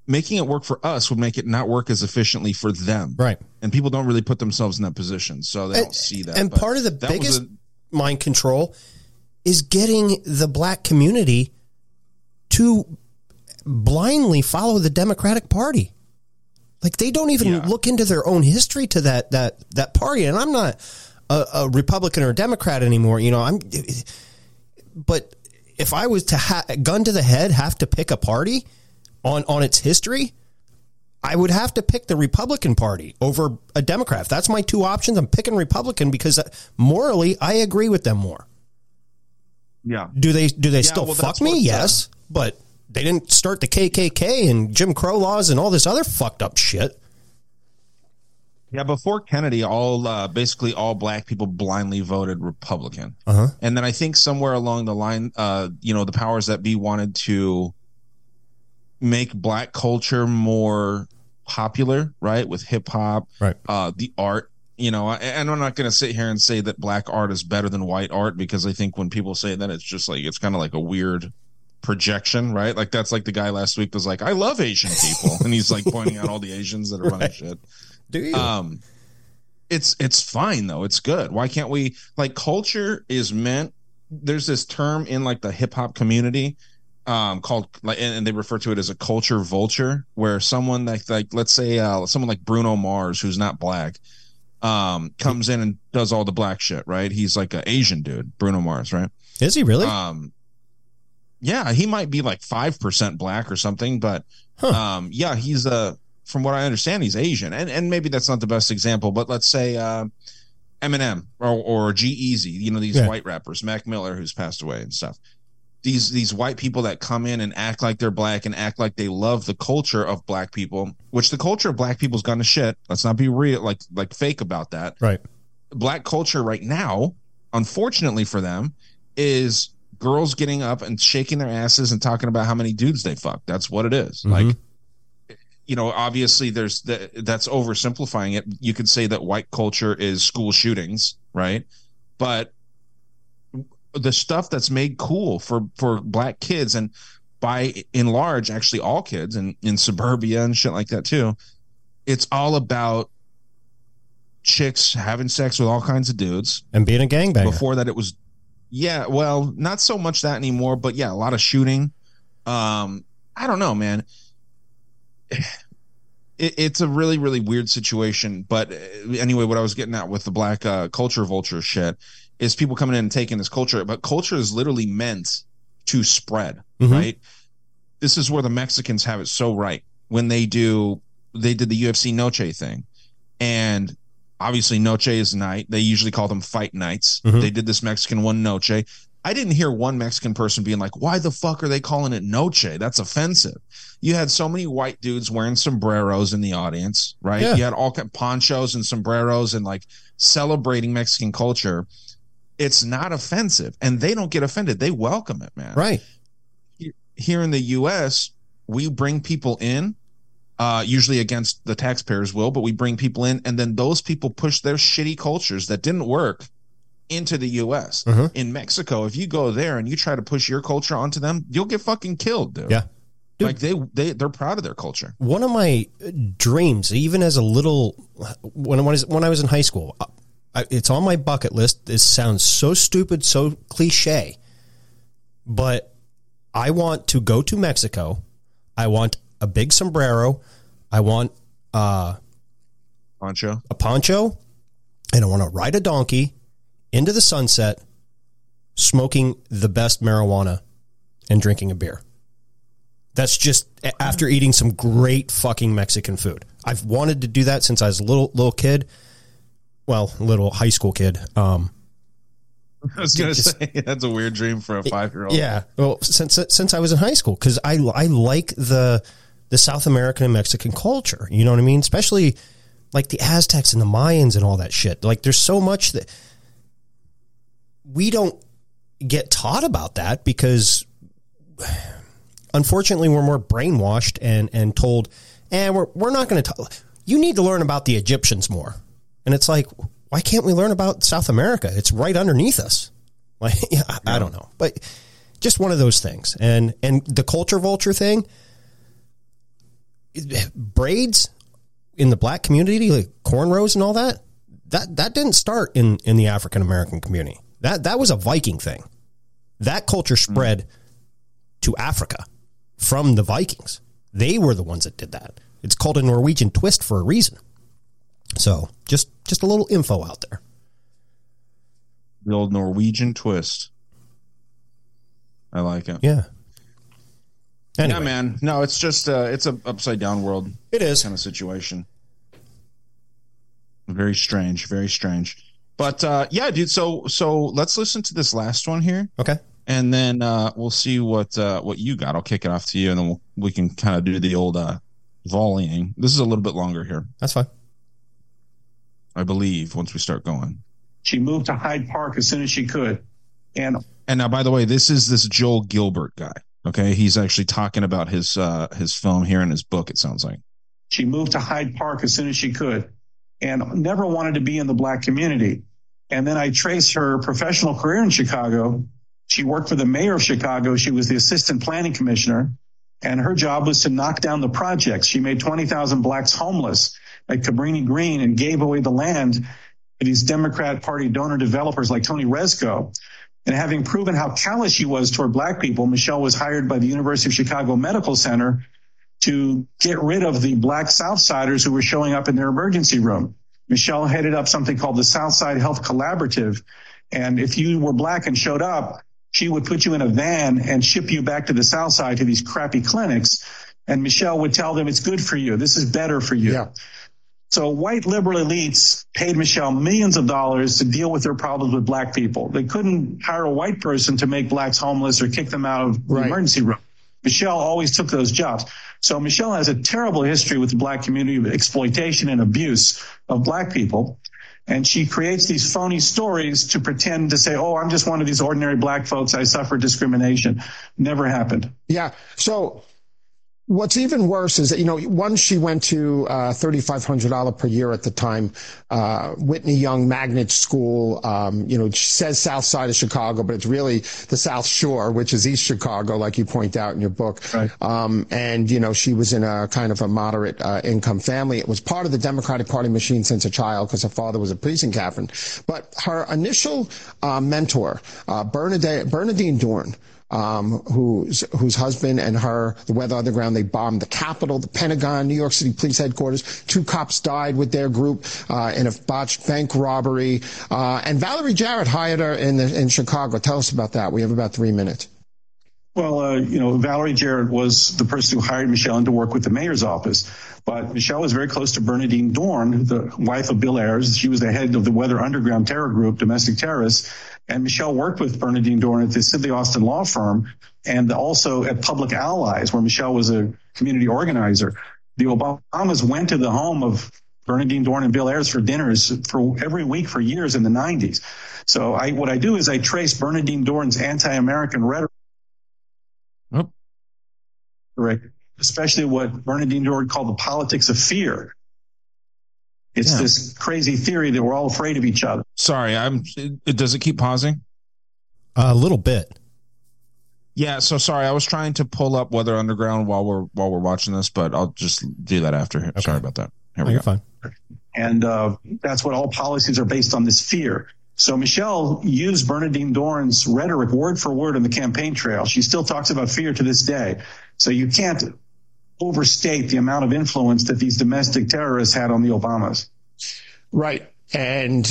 Making it work for us would make it not work as efficiently for them, Right. and people don't really put themselves in that position, so they don't see that. and But part of the biggest a- mind control is getting the black community to blindly follow the Democratic Party. Like they don't even Yeah. look into their own history to that that that party. And I'm not a, a Republican or a Democrat anymore. You know, I'm. But if I was to ha- gun to the head have to pick a party on on its history, I would have to pick the Republican Party over a Democrat. If that's my two options. I'm picking Republican because uh, morally I agree with them more. yeah, Do they do they Yeah, still well, fuck me? Yes, but they didn't start the KKK and Jim Crow laws and all this other fucked up shit. Yeah, before Kennedy, all uh, basically all black people blindly voted Republican, Uh-huh. and then I think somewhere along the line, uh, you know, the powers that be wanted to make black culture more popular, right, with hip hop, Right. uh, the art. You know, I- and I'm not going to sit here and say that black art is better than white art because I think when people say that, it's just like it's kind of like a weird projection, right? Like that's like the guy last week was like, "I love Asian people," and he's like pointing out all the Asians that are running shit. Do you? Um, it's it's fine though. It's good. Why can't we like culture is meant? There's this term in like the hip hop community um called like and, they refer to it as a culture vulture where someone like like let's say uh someone like Bruno Mars who's not black um comes in and does all the black shit right? He's like an asian dude bruno mars right? Is he really? um yeah he might be like 5% black or something but um yeah he's uh from what i understand he's asian. And and maybe that's not the best example but let's say uh eminem or or G-Eazy you know these Yeah. white rappers mac miller who's passed away and stuff these these white people that come in and act like they're black and act like they love the culture of black people which the culture of black people's gone to shit let's not be real like like fake about that right. black culture right now, unfortunately for them, is girls getting up and shaking their asses and talking about how many dudes they fuck. That's what it is. Mm-hmm. Like, you know, obviously there's the, that's oversimplifying it. You could say that white culture is school shootings, right? But the stuff that's made cool for for black kids and by in large actually all kids and in suburbia and shit like that too. It's all about chicks having sex with all kinds of dudes. And being a gangbanger. before that it was yeah well not so much that anymore but yeah a lot of shooting. Um i don't know man. It, it's a really really weird situation but uh, anyway what i was getting at with the black uh, culture vulture shit is people coming in and taking this culture but culture is literally meant to spread Mhm. right? This is where the mexicans have it so right. When they do they did the ufc noche thing. And obviously noche is night. They usually call them fight nights. Mhm. they did this mexican one noche. I didn't hear one mexican person being like why the fuck are they calling it noche? That's offensive. You had so many white dudes wearing sombreros in the audience right? Yeah. you had all kind ponchos and sombreros and like celebrating mexican culture it's not offensive and they don't get offended. They welcome it, man. Right. Here in the US, we bring people in uh, usually against the taxpayers' will, but we bring people in, and then those people push their shitty cultures that didn't work into the U.S. Mhm. In Mexico, if you go there and you try to push your culture onto them, you'll get fucking killed, dude. Yeah. like they they they're proud of their culture. One of my dreams, even as a little, when I was when I was in high school, I, it's on my bucket list. This sounds so stupid, so cliche, but I want to go to Mexico. I want a big sombrero. I want uh, poncho, a poncho, and I want to ride a donkey into the sunset, smoking the best marijuana and drinking a beer. That's just after eating some great fucking Mexican food. I've wanted to do that since I was a little little kid. Well, little high school kid. Um, I was gonna say that's a weird dream for a five year old. yeah. Well, since since I was in high school, because I I like the the South American and Mexican culture. You know what I mean? Especially like the Aztecs and the Mayans and all that shit. Like, there's so much that we don't get taught about that because unfortunately we're more brainwashed and and told, and we're we're not going to. Talk you need to learn about the Egyptians more, and it's like, why can't we learn about South America? It's right underneath us. Like, yeah, I, I don't know, but just one of those things. And and the culture vulture thing, braids in the black community, like cornrows and all that. That that didn't start in in the African American community. That that was a Viking thing. That culture mm. spread to Africa from the Vikings. They were the ones that did that. It's called a Norwegian twist for a reason. So just just a little info out there. The old Norwegian twist. I like it. Yeah. Yeah, man. No, it's just uh it's a upside down world. It is kind of situation. Very strange, very strange. But uh yeah, dude, so so let's listen to this last one here. Okay. And then uh we'll see what uh what you got. I'll kick it off to you and then we'll, we can kind of do the old uh volleying. This is a little bit longer here. That's fine. I believe once we start going. She moved to Hyde Park as soon as she could. And And now, by the way, this is this Joel Gilbert guy. Okay, he's actually talking about his uh his film here in his book. It sounds like. she moved to Hyde Park as soon as she could and never wanted to be in the black community. And then I trace her professional career in Chicago. She worked for the mayor of Chicago. She was the assistant planning commissioner and her job was to knock down the projects. She made 20,000 blacks homeless at Cabrini Green and gave away the land to these Democrat Party donor developers like Tony Rezko. And having proven how callous she was toward black people, Michelle was hired by the University of Chicago Medical Center to get rid of the black Southsiders who were showing up in their emergency room. Michelle headed up something called the Southside Health Collaborative. And if you were black and showed up, she would put you in a van and ship you back to the Southside to these crappy clinics. And Michelle would tell them, it's good for you. This is better for you. So white liberal elites paid Michelle millions of dollars to deal with their problems with black people. They couldn't hire a white person to make blacks homeless or kick them out of the emergency room. Michelle always took those jobs. So Michelle has a terrible history with the black community of exploitation and abuse of black people. And she creates these phony stories to pretend to say, oh, I'm just one of these ordinary black folks. I suffer discrimination. Never happened. Yeah. So what's even worse is that, you know, once she went to uh, $3,500 per year at the time, uh, Whitney Young Magnet School, um, you know, she says South Side of Chicago, but it's really the South Shore, which is East Chicago, like you point out in your book. Um, and, you know, she was in a kind of a moderate uh, income family. It was part of the Democratic Party machine since a child because her father was a precinct captain. But her initial uh, mentor, uh, Bernadette, Bernardine Dohrn, um, whose whose husband and her, the Weather Underground, they bombed the Capitol, the Pentagon, New York City Police Headquarters. Two cops died with their group uh, in a botched bank robbery. Uh, and Valerie Jarrett hired her in the, in Chicago. Tell us about that. We have about three minutes. Well, uh, you know, Valerie Jarrett was the person who hired Michelle to work with the mayor's office. But Michelle was very close to Bernardine Dohrn, the wife of Bill Ayers. She was the head of the Weather Underground terror group, domestic terrorists. And Michelle worked with Bernardine Dohrn at the Sidley Austin law firm and also at Public Allies, where Michelle was a community organizer. The Obamas went to the home of Bernardine Dohrn and Bill Ayers for dinners for every week for years in the 90s. So I, what I do is I trace Bernardine Dohrn's anti-American rhetoric, especially what Bernardine Dohrn called the politics of fear. It's Yeah. this crazy theory that we're all afraid of each other. Sorry, I'm. It, does it keep pausing? A little bit. Yeah. So sorry, I was trying to pull up Weather Underground while we're while we're watching this, but I'll just do that after. Sorry about that. Here Oh, we you're go. fine. And uh, that's what all policies are based on this fear. So Michelle used Bernardine Dohrn's rhetoric word for word on the campaign trail. She still talks about fear to this day. So you can't overstate the amount of influence that these domestic terrorists had on the Obamas. Right. And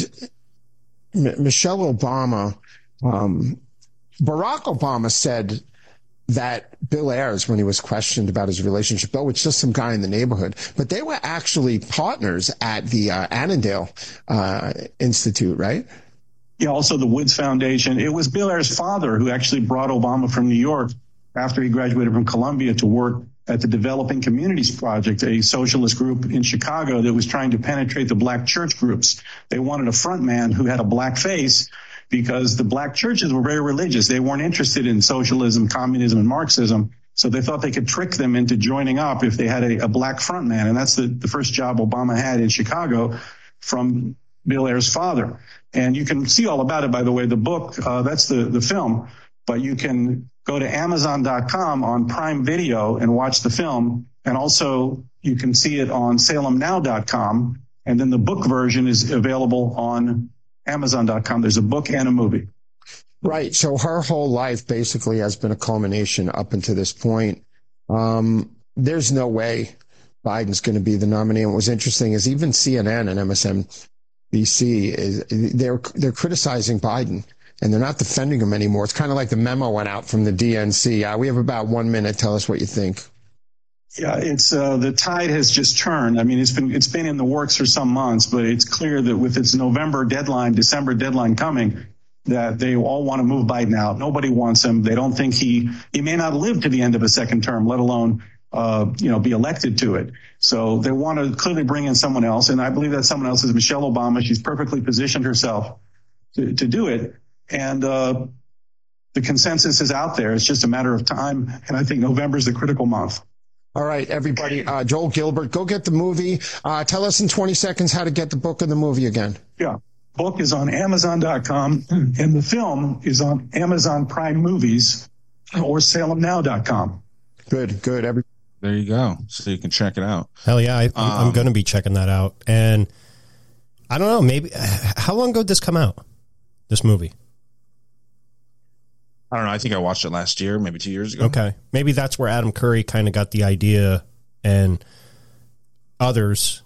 M- Michelle Obama, um, Barack Obama said that Bill Ayers, when he was questioned about his relationship, oh, it's just some guy in the neighborhood. But they were actually partners at the uh, Annandale uh, Institute, right? Yeah, also the Woods Foundation. It was Bill Ayers' father who actually brought Obama from New York after he graduated from Columbia to work at the Developing Communities Project, a socialist group in Chicago that was trying to penetrate the black church groups. They wanted a front man who had a black face because the black churches were very religious. They weren't interested in socialism, communism, and Marxism. So they thought they could trick them into joining up if they had a, a black front man. And that's the, the first job Obama had in Chicago from Bill Ayers' father. And you can see all about it, by the way, the book, uh, that's the, the film, but you can go to Amazon.com on Prime Video and watch the film. And also you can see it on SalemNow.com. And then the book version is available on Amazon.com. There's a book and a movie. Right. So her whole life basically has been a culmination up until this point. Um, there's no way Biden's going to be the nominee. And what was interesting is even CNN and MSNBC is they're they're criticizing Biden and they're not defending him anymore. It's kind of like the memo went out from the DNC. Uh, we have about one minute. Tell us what you think. Yeah, it's uh, the tide has just turned. I mean, it's been it's been in the works for some months, but it's clear that with its November deadline, December deadline coming, that they all want to move Biden out. Nobody wants him. They don't think he he may not live to the end of a second term, let alone uh, you know be elected to it. So they want to clearly bring in someone else, and I believe that someone else is Michelle Obama. She's perfectly positioned herself to, to do it, and uh, the consensus is out there. It's just a matter of time, and I think November is the critical month. All right, everybody. Uh, Joel Gilbert, go get the movie. Uh, tell us in 20 seconds how to get the book and the movie again. Yeah. Book is on Amazon.com and the film is on Amazon Prime Movies or SalemNow.com. Good, good. Every There you go. So you can check it out. Hell yeah, I, I'm, I'm Um, going to be checking that out. And I don't know, maybe how long ago did this come out? This movie. I don't know. I think I watched it last year, maybe two years ago. Okay, maybe that's where Adam Curry kind of got the idea, and others,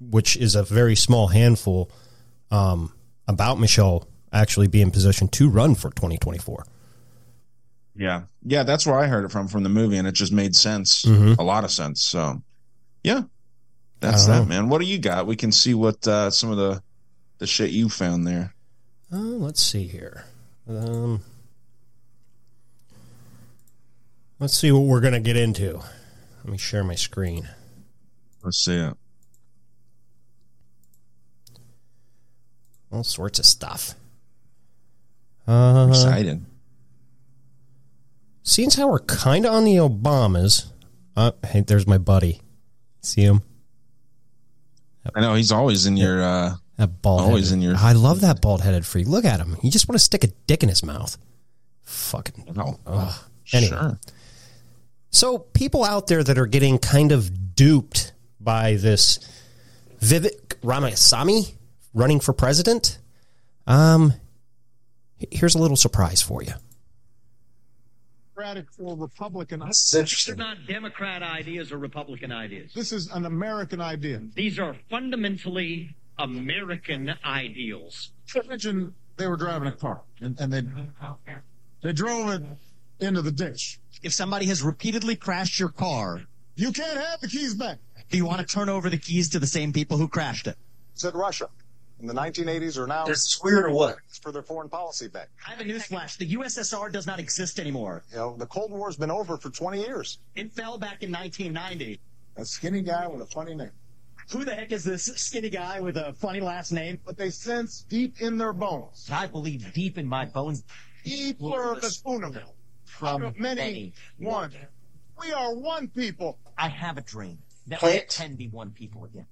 which is a very small handful, um, about Michelle actually being positioned to run for 2024. Yeah. Yeah, that's where I heard it from, from the movie, and it just made sense. Mhm. A lot of sense. So, yeah. That's that, know. man. What do you got? We can see what uh, some of the the shit you found there. Uh, let's see here. Um, let's see what we're going to get into. Let me share my screen. Let's see it. All sorts of stuff. Uh, Excited. Seeing how we're kind of on the Obamas. Uh, hey, there's my buddy. See him? I know he's always in your uh That bald. always in your I love that bald headed freak. Look at him. You just want to stick a dick in his mouth. Fucking. Oh, Ugh. Anyway. sure. So people out there that are getting kind of duped by this Vivek Ramaswamy running for president, um, here's a little surprise for you. Democratic or Republican. This is interesting. They're not Democrat ideas or Republican ideas. This is an American idea. These are fundamentally American ideals. Imagine they were driving a car and, and they they drove it into the ditch. If somebody has repeatedly crashed your car, You can't have the keys back. do you want to turn over the keys to the same people who crashed it? Said Russia in the 1980s or now. Is this weird or what? It's for their foreign policy back. I have a newsflash. The USSR does not exist anymore. You know, the Cold War's been over for 20 years. It fell back in 1990. A skinny guy with a funny name. Who the heck is this skinny guy with a funny last name? But they sense deep in their bones. I believe deep in my bones. E pluribus unum. Out of many, one. We are one people. I have a dream that Play we can be one people again.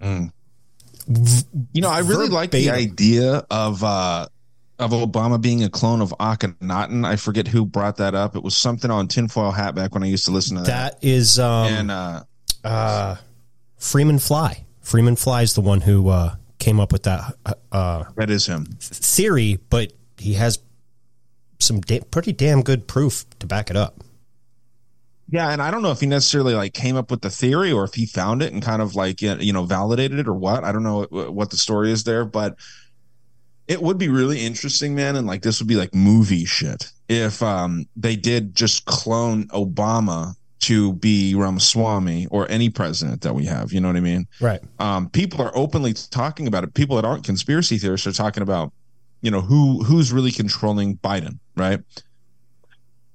Mm. You know, I really like the idea of uh of Obama being a clone of Akhenaten. I forget who brought that up. It was something on Tinfoil Hat back when I used to listen to that. That is um, and uh, uh, Freeman Fly. Freeman Fly is the one who uh, came up with that uh, that is him theory, but he has some da- pretty damn good proof to back it up. Yeah, and I don't know if he necessarily like came up with the theory or if he found it and kind of like you know validated it or what. I don't know what, what the story is there, but it would be really interesting, man. And like this would be like movie shit if um they did just clone Obama to be Ramaswamy or any president that we have. You know what I mean? Right. Um, people are openly talking about it. People that aren't conspiracy theorists are talking about, you know, who who's really controlling Biden, right?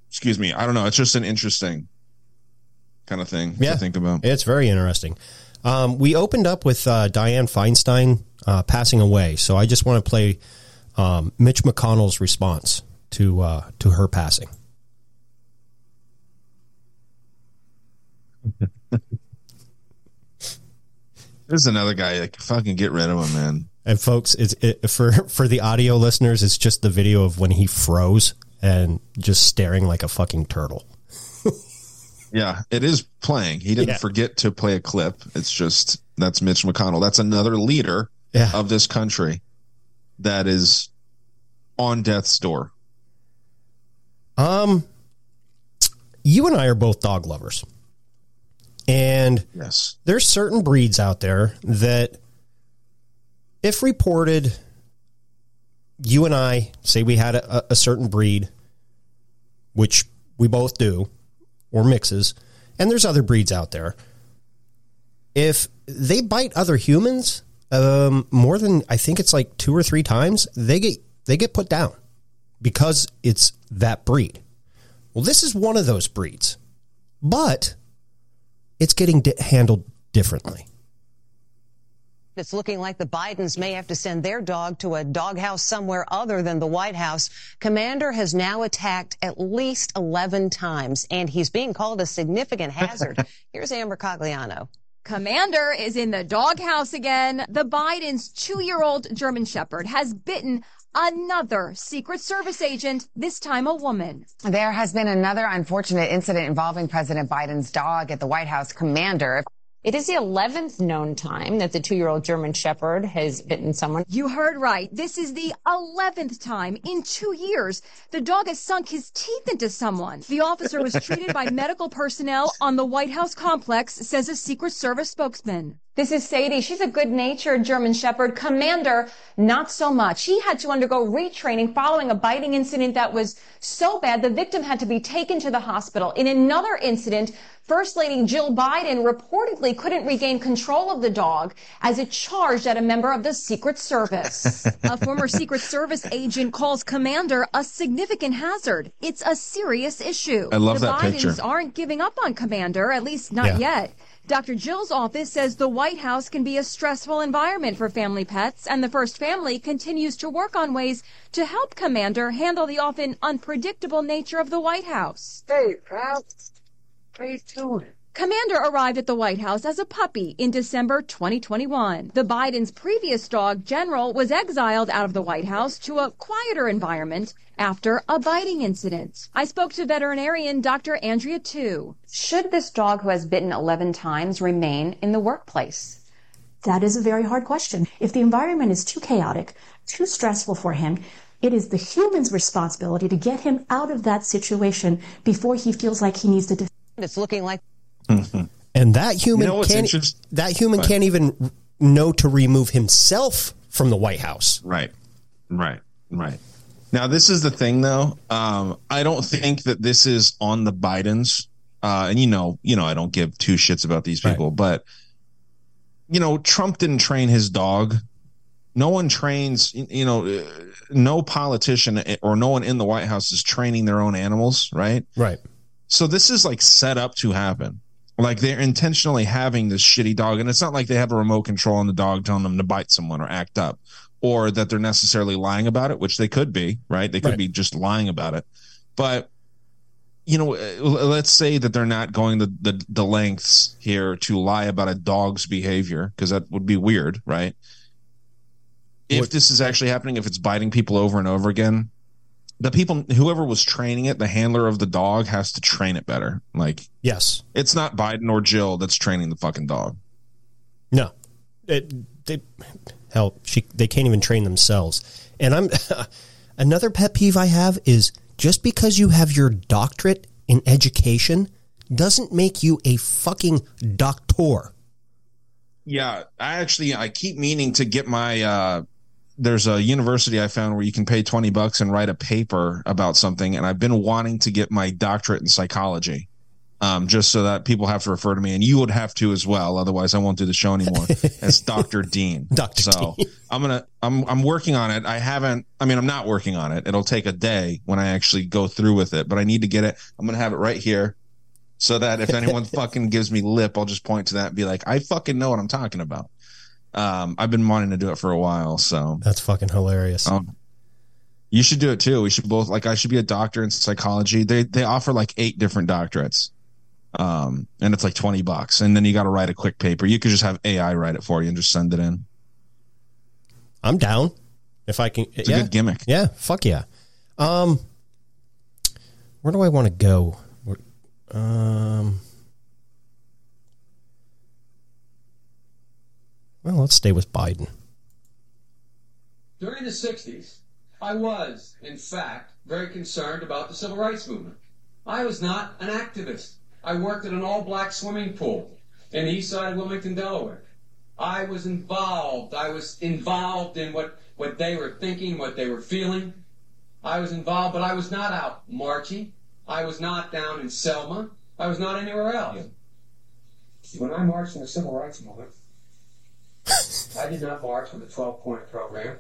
Excuse me. I don't know. It's just an interesting kind of thing Yeah. to think about. It's very interesting. Um, we opened up with uh, Dianne Feinstein uh, passing away, so I just want to play um, Mitch McConnell's response to uh, to her passing. There's another guy. Like, fucking get rid of him, man. And folks, it's it, for for the audio listeners, it's just the video of when he froze and just staring like a fucking turtle. Yeah, it is playing. He didn't Yeah. forget to play a clip. It's just that's Mitch McConnell. That's another leader Yeah. of this country that is on death's door. Um, you and I are both dog lovers, and yes, there's certain breeds out there that, if reported, you and I say we had a, a certain breed, which we both do, or mixes, and there's other breeds out there. If they bite other humans, um, more than I think it's like two or three times, they get they get put down because it's that breed. Well, this is one of those breeds, but it's getting di- handled differently. It's looking like the Bidens may have to send their dog to a doghouse somewhere other than the White House. Commander has now attacked at least 11 times, and he's being called a significant hazard. Here's Amber Cogliano. Commander is in the doghouse again. The Biden's two year old German Shepherd has bitten another Secret Service agent, this time a woman. There has been another unfortunate incident involving President Biden's dog at the White House commander. It is the 11th known time that the two year old German Shepherd has bitten someone. You heard right. This is the 11th time in two years the dog has sunk his teeth into someone. The officer was treated by medical personnel on the White House complex, says a Secret Service spokesman. This is Sadie. She's a good natured German Shepherd. Commander, not so much. He had to undergo retraining following a biting incident that was so bad the victim had to be taken to the hospital. In another incident, First Lady Jill Biden reportedly couldn't regain control of the dog as it charged at a member of the Secret Service. a former Secret Service agent calls Commander a significant hazard. It's a serious issue. I love the that Bidens picture. aren't giving up on Commander, at least not Yeah. yet. Dr. Jill's office says the White House can be a stressful environment for family pets, and the First Family continues to work on ways to help Commander handle the often unpredictable nature of the White House. Hey, pal. How you doing? Commander arrived at the White House as a puppy in December 2021. The Biden's previous dog, General, was exiled out of the White House to a quieter environment after a biting incident. I spoke to veterinarian Dr. Andrea Tu. Should this dog who has bitten 11 times remain in the workplace? That is a very hard question. If the environment is too chaotic, too stressful for him, it is the human's responsibility to get him out of that situation before he feels like he needs to defend. It's looking like And that human You know can't that human can't even know to remove himself from the White House. Right. Right. Right. Now this is the thing though. Um, I don't think that this is on the Bidens. Uh, and you know, you know, I don't give two shits about these people, but you know, Trump didn't train his dog. No one trains, you know, uh, no politician or no one in the White House is training their own animals, right? Right. So this is like set up to happen. Like they're intentionally having this shitty dog, and it's not like they have a remote control on the dog telling them to bite someone or act up, or that they're necessarily lying about it, which they could be, right? They could Right. be just lying about it. But you know, let's say that they're not going the the, the lengths here to lie about a dog's behavior because that would be weird, right? If this is actually happening, if it's biting people over and over again, the people, whoever was training it, the handler of the dog has to train it better. Like, yes, it's not Biden or Jill that's training the fucking dog. No, it, they hell, she they can't even train themselves. And I'm another pet peeve I have is just because you have your doctorate in education doesn't make you a fucking doctor. Yeah, I actually I keep meaning to get my uh there's a university I found where you can pay 20 bucks and write a paper about something and I've been wanting to get my doctorate in psychology. Um, just so that people have to refer to me and you would have to as well. Otherwise I won't do the show anymore as Dr. Dean. Dr. So I'm going to, I'm, I'm working on it. I haven't, I mean, I'm not working on it. It'll take a day when I actually go through with it, but I need to get it. I'm going to have it right here so that if anyone fucking gives me lip, I'll just point to that and be like, I fucking know what I'm talking about. Um, I've been wanting to do it for a while, so That's fucking hilarious. um, you should do it too. We should both like I should be a doctor in psychology. They they offer like eight different doctorates. Um, and it's like 20 bucks. And then you got to write a quick paper. You could just have AI write it for you and just send it in. I'm down if I can. It's a good gimmick. Yeah, fuck yeah. Um, where do I want to go? Um, well, let's stay with Biden. During the 60s, I was, in fact, very concerned about the civil rights movement. I was not an activist. I worked at an all black swimming pool in the east side of Wilmington, Delaware. I was involved. I was involved in what, what they were thinking, what they were feeling. I was involved, but I was not out marching. I was not down in Selma. I was not anywhere else. When I marched in the civil rights movement, I did not march with a 12 point program.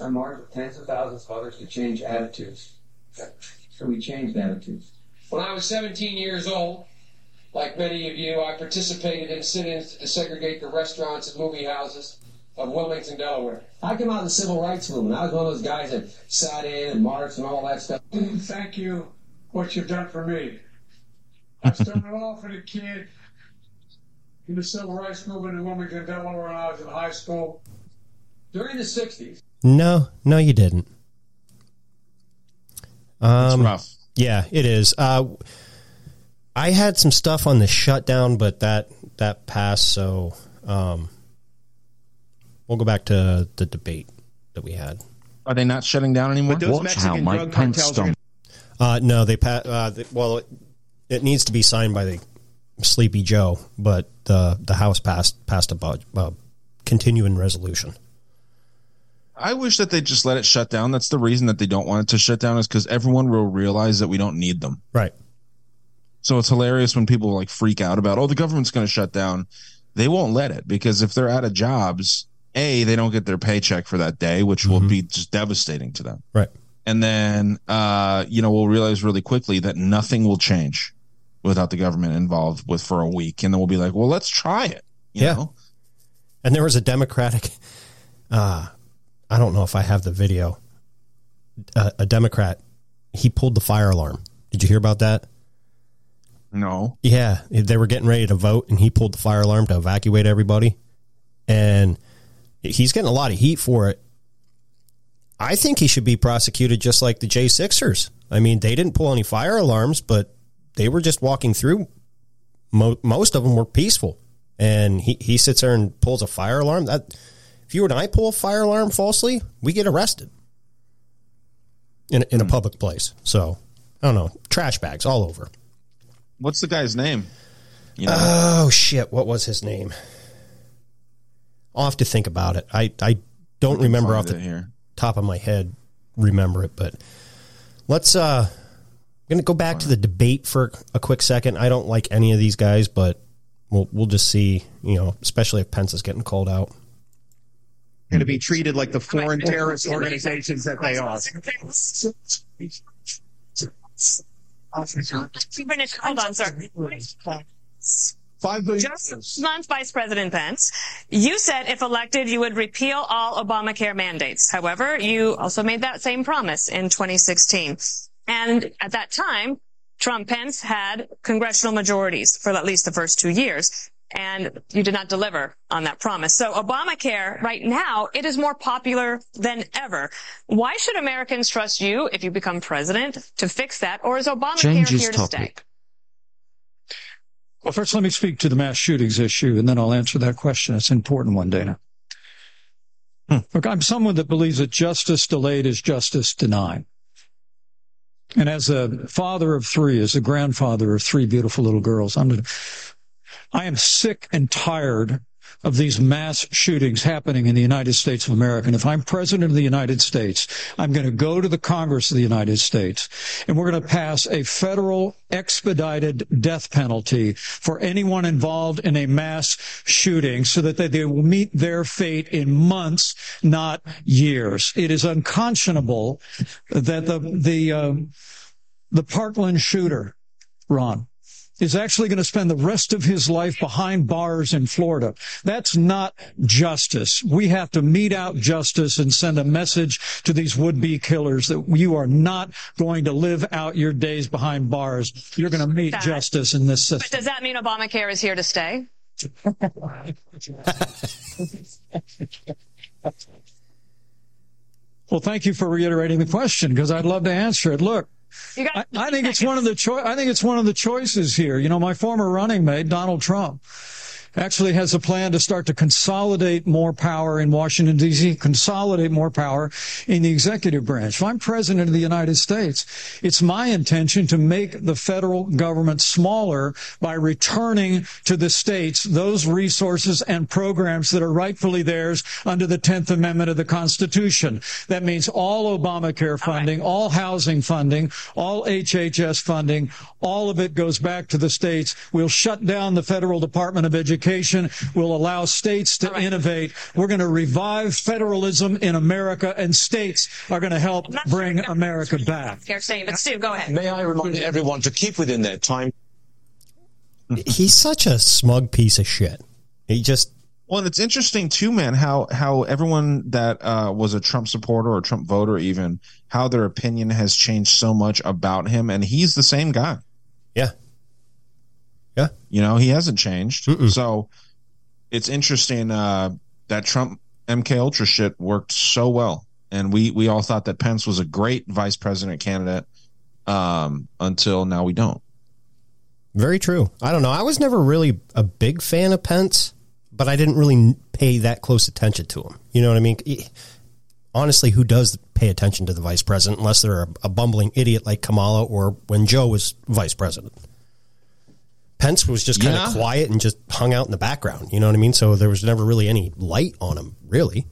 I marched with tens of thousands of others to change attitudes. So we changed attitudes. When I was 17 years old, like many of you, I participated in sit-ins to desegregate the restaurants and movie houses of Wilmington, Delaware. I came out of the civil rights movement. I was one of those guys that sat in and marched and all that stuff. Thank you, what you've done for me. I started off as a kid in the civil rights movement in Wilmington, Delaware, when I was in high school. During the 60s, No, no, you didn't. Um, rough. Yeah, it is. Uh, I had some stuff on the shutdown, but that that passed. So um, we'll go back to the debate that we had. Are they not shutting down anymore? But those Watch Mexican how Mike drug Pence cartels are- Uh, no, they pa- uh, th- well, it, it needs to be signed by the Sleepy Joe, but the the House passed passed a uh, continuing resolution. I wish that they just let it shut down. That's the reason that they don't want it to shut down is because everyone will realize that we don't need them. Right. So it's hilarious when people like freak out about, oh, the government's going to shut down. They won't let it because if they're out of jobs, a they don't get their paycheck for that day, which will be just devastating to them. Right. And then, uh, you know, we'll realize really quickly that nothing will change without the government involved with for a week, and then we'll be like, well, let's try it. You yeah. know? And there was a Democratic. Uh, I don't know if I have the video. Uh, a Democrat, he pulled the fire alarm. Did you hear about that? No. Yeah, they were getting ready to vote, and he pulled the fire alarm to evacuate everybody. And he's getting a lot of heat for it. I think he should be prosecuted just like the J Sixers. I mean, they didn't pull any fire alarms, but they were just walking through. Mo- most of them were peaceful, and he, he sits there and pulls a fire alarm. That if you and I pull a fire alarm falsely, we get arrested in in a public place. So I don't know, trash bags all over. What's the guy's name? You know? Oh shit! What was his name? I'll have to think about it. I I don't remember off the top of my head. Remember it, but let's. uh I'm gonna go back to the debate for a quick second. I don't like any of these guys, but we'll we'll just see. You know, especially if Pence is getting called out. Going to be treated like the foreign terrorist organizations that they are. Finish. Hold on, sir. Five billion. Just this month, Vice President Pence, you said if elected, you would repeal all Obamacare mandates. However, you also made that same promise in 2016. And at that time, Trump Pence had congressional majorities for at least the first two years. And you did not deliver on that promise. So Obamacare right now, it is more popular than ever. Why should Americans trust you if you become president to fix that? Or is Obamacare Changes here to topic. stay? Well, first, let me speak to the mass shootings issue, and then I'll answer that question. It's an important one, Dana. Hmm. Look, I'm someone that believes that justice delayed is justice denied. And as a father of three, as a grandfather of three beautiful little girls, I'm, I am sick and tired of these mass shootings happening in the United States of America. And if I'm president of the United States, I'm going to go to the Congress of the United States and we're going to pass a federal expedited death penalty for anyone involved in a mass shooting so that they, they will meet their fate in months, not years. It is unconscionable that the, the, uh, the Parkland shooter, Ron, is actually going to spend the rest of his life behind bars in Florida. That's not justice. We have to mete out justice and send a message to these would-be killers that you are not going to live out your days behind bars. You're going to meet That- justice in this system. But does that mean Obamacare is here to stay? Well, thank you for reiterating the question because I'd love to answer it. Look, I, I think it's one of the I think it's one of the choices here. You know, my former running mate Donald Trump actually has a plan to start to consolidate more power in Washington D.C., consolidate more power in the executive branch. If I'm president of the United States, it's my intention to make the federal government smaller by returning to the states those resources and programs that are rightfully theirs under the 10th Amendment of the Constitution. That means all Obamacare funding, all housing funding, all HHS funding, all of it goes back to the states. We'll shut down the federal Department of Education. We'll allow states to innovate. We're going to revive federalism in America and states are going to help bring America back. Care staying, but Stu, go ahead. May I remind everyone to keep within their time. He's such a smug piece of shit. He just Well, and it's interesting too, man, how how everyone that uh, was a Trump supporter or Trump voter, even how their opinion has changed so much about him, and he's the same guy. Yeah, yeah. You know, he hasn't changed. So it's interesting uh, that Trump MK Ultra shit worked so well, and we we all thought that Pence was a great vice president candidate um, until now we don't. Very true. I don't know. I was never really a big fan of Pence, but I didn't really pay that close attention to him. You know what I mean? Honestly, who does pay attention to the vice president unless they're a, a bumbling idiot like Kamala or when Joe was vice president? Pence was just kind of Yeah. quiet and just hung out in the background. You know what I mean? So there was never really any light on him, really.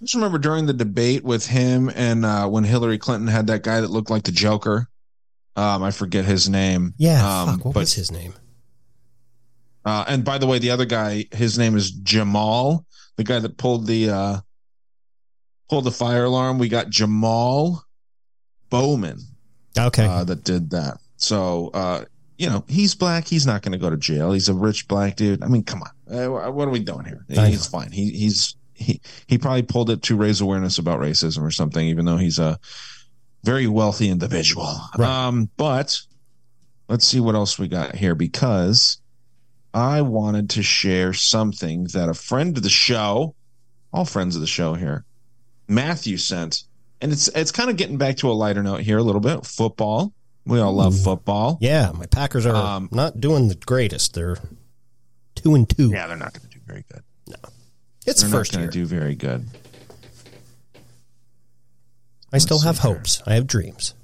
I just remember during the debate with him and uh, when Hillary Clinton had that guy that looked like the Joker. Um, I forget his name. Yeah, um, fuck, what but- was his name? Uh, and by the way, the other guy, his name is Jamal, the guy that pulled the uh, pulled the fire alarm. We got Jamal Bowman. Okay, uh, that did that. So uh, you know, he's black. He's not going to go to jail. He's a rich black dude. I mean, come on. Uh, what are we doing here? He's fine. He he's he he probably pulled it to raise awareness about racism or something, even though he's a very wealthy individual. Um, but let's see what else we got here because I wanted to share something that a friend of the show, all friends of the show here, Matthew sent, and it's it's kind of getting back to a lighter note here a little bit. Football, we all love football. Yeah, my Packers are Um, not doing the greatest. They're two and two. Yeah, they're not going to do very good. No, it's they're first not year. going to do very good. I still have hopes. I have dreams.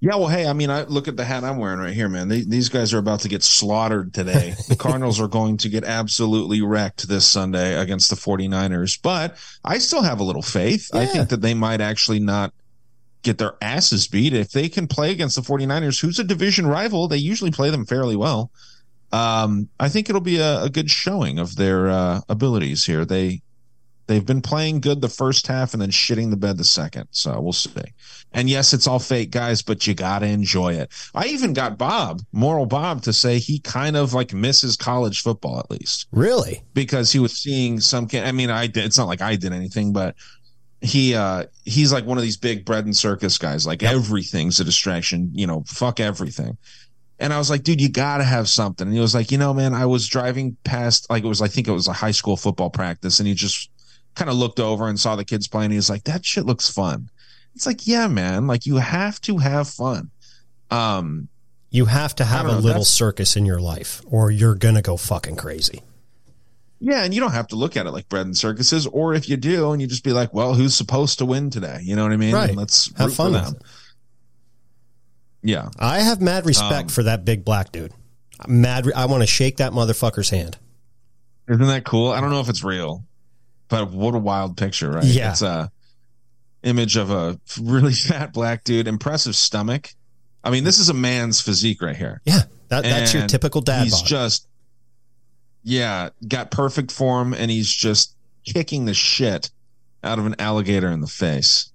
Yeah, well, hey, I mean, I look at the hat I'm wearing right here, man. They, these guys are about to get slaughtered today. the Cardinals are going to get absolutely wrecked this Sunday against the 49ers, but I still have a little faith. I think that they might actually not get their asses beat if they can play against the 49ers, who's a division rival. They usually play them fairly well. Um, I think it'll be a, a good showing of their uh, abilities here. They They've been playing good the first half and then shitting the bed the second. So we'll see. And yes, it's all fake, guys, but you got to enjoy it. I even got Bob, Moral Bob, to say he kind of like misses college football at least. Really? Because he was seeing some kid. I mean, I did, it's not like I did anything, but he uh he's like one of these big bread and circus guys. Like everything's a distraction, you know, fuck everything. And I was like, dude, you gotta have something. And he was like, you know, man, I was driving past like it was I think it was a high school football practice, and he just kind of looked over and saw the kids playing. He was like, that shit looks fun. It's like, yeah, man, like you have to have fun. Um You have to have a know, little circus in your life, or you're gonna go fucking crazy. Yeah, and you don't have to look at it like bread and circuses, or if you do, and you just be like, "Well, who's supposed to win today?" You know what I mean? Right. And let's Have fun with. Yeah, I have mad respect Um, for that big black dude. Mad. Re- I want to shake that motherfucker's hand. isn't that cool? I don't know if it's real, but what a wild picture, right? Yeah. it's a image of a really fat black dude, impressive stomach. I mean, this is a man's physique right here. Yeah, that, that's your typical dad He's bod. just, yeah, got perfect form, and he's just kicking the shit out of an alligator in the face.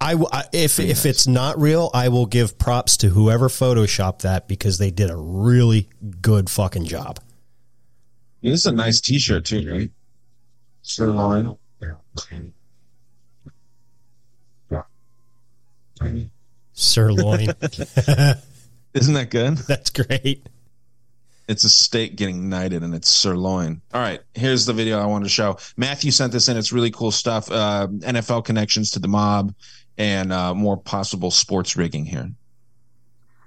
I, w- I- if if it's not real, I will give props to whoever photoshopped that because they did a really good fucking job. This is a nice T-shirt too, right? Sirloin. Sirloin. Isn't that good? That's great. It's a steak getting knighted and it's sirloin. All right, here's the video I wanted to show. Matthew sent this in. It's really cool stuff. Uh, NFL connections to the mob and uh, more possible sports rigging here.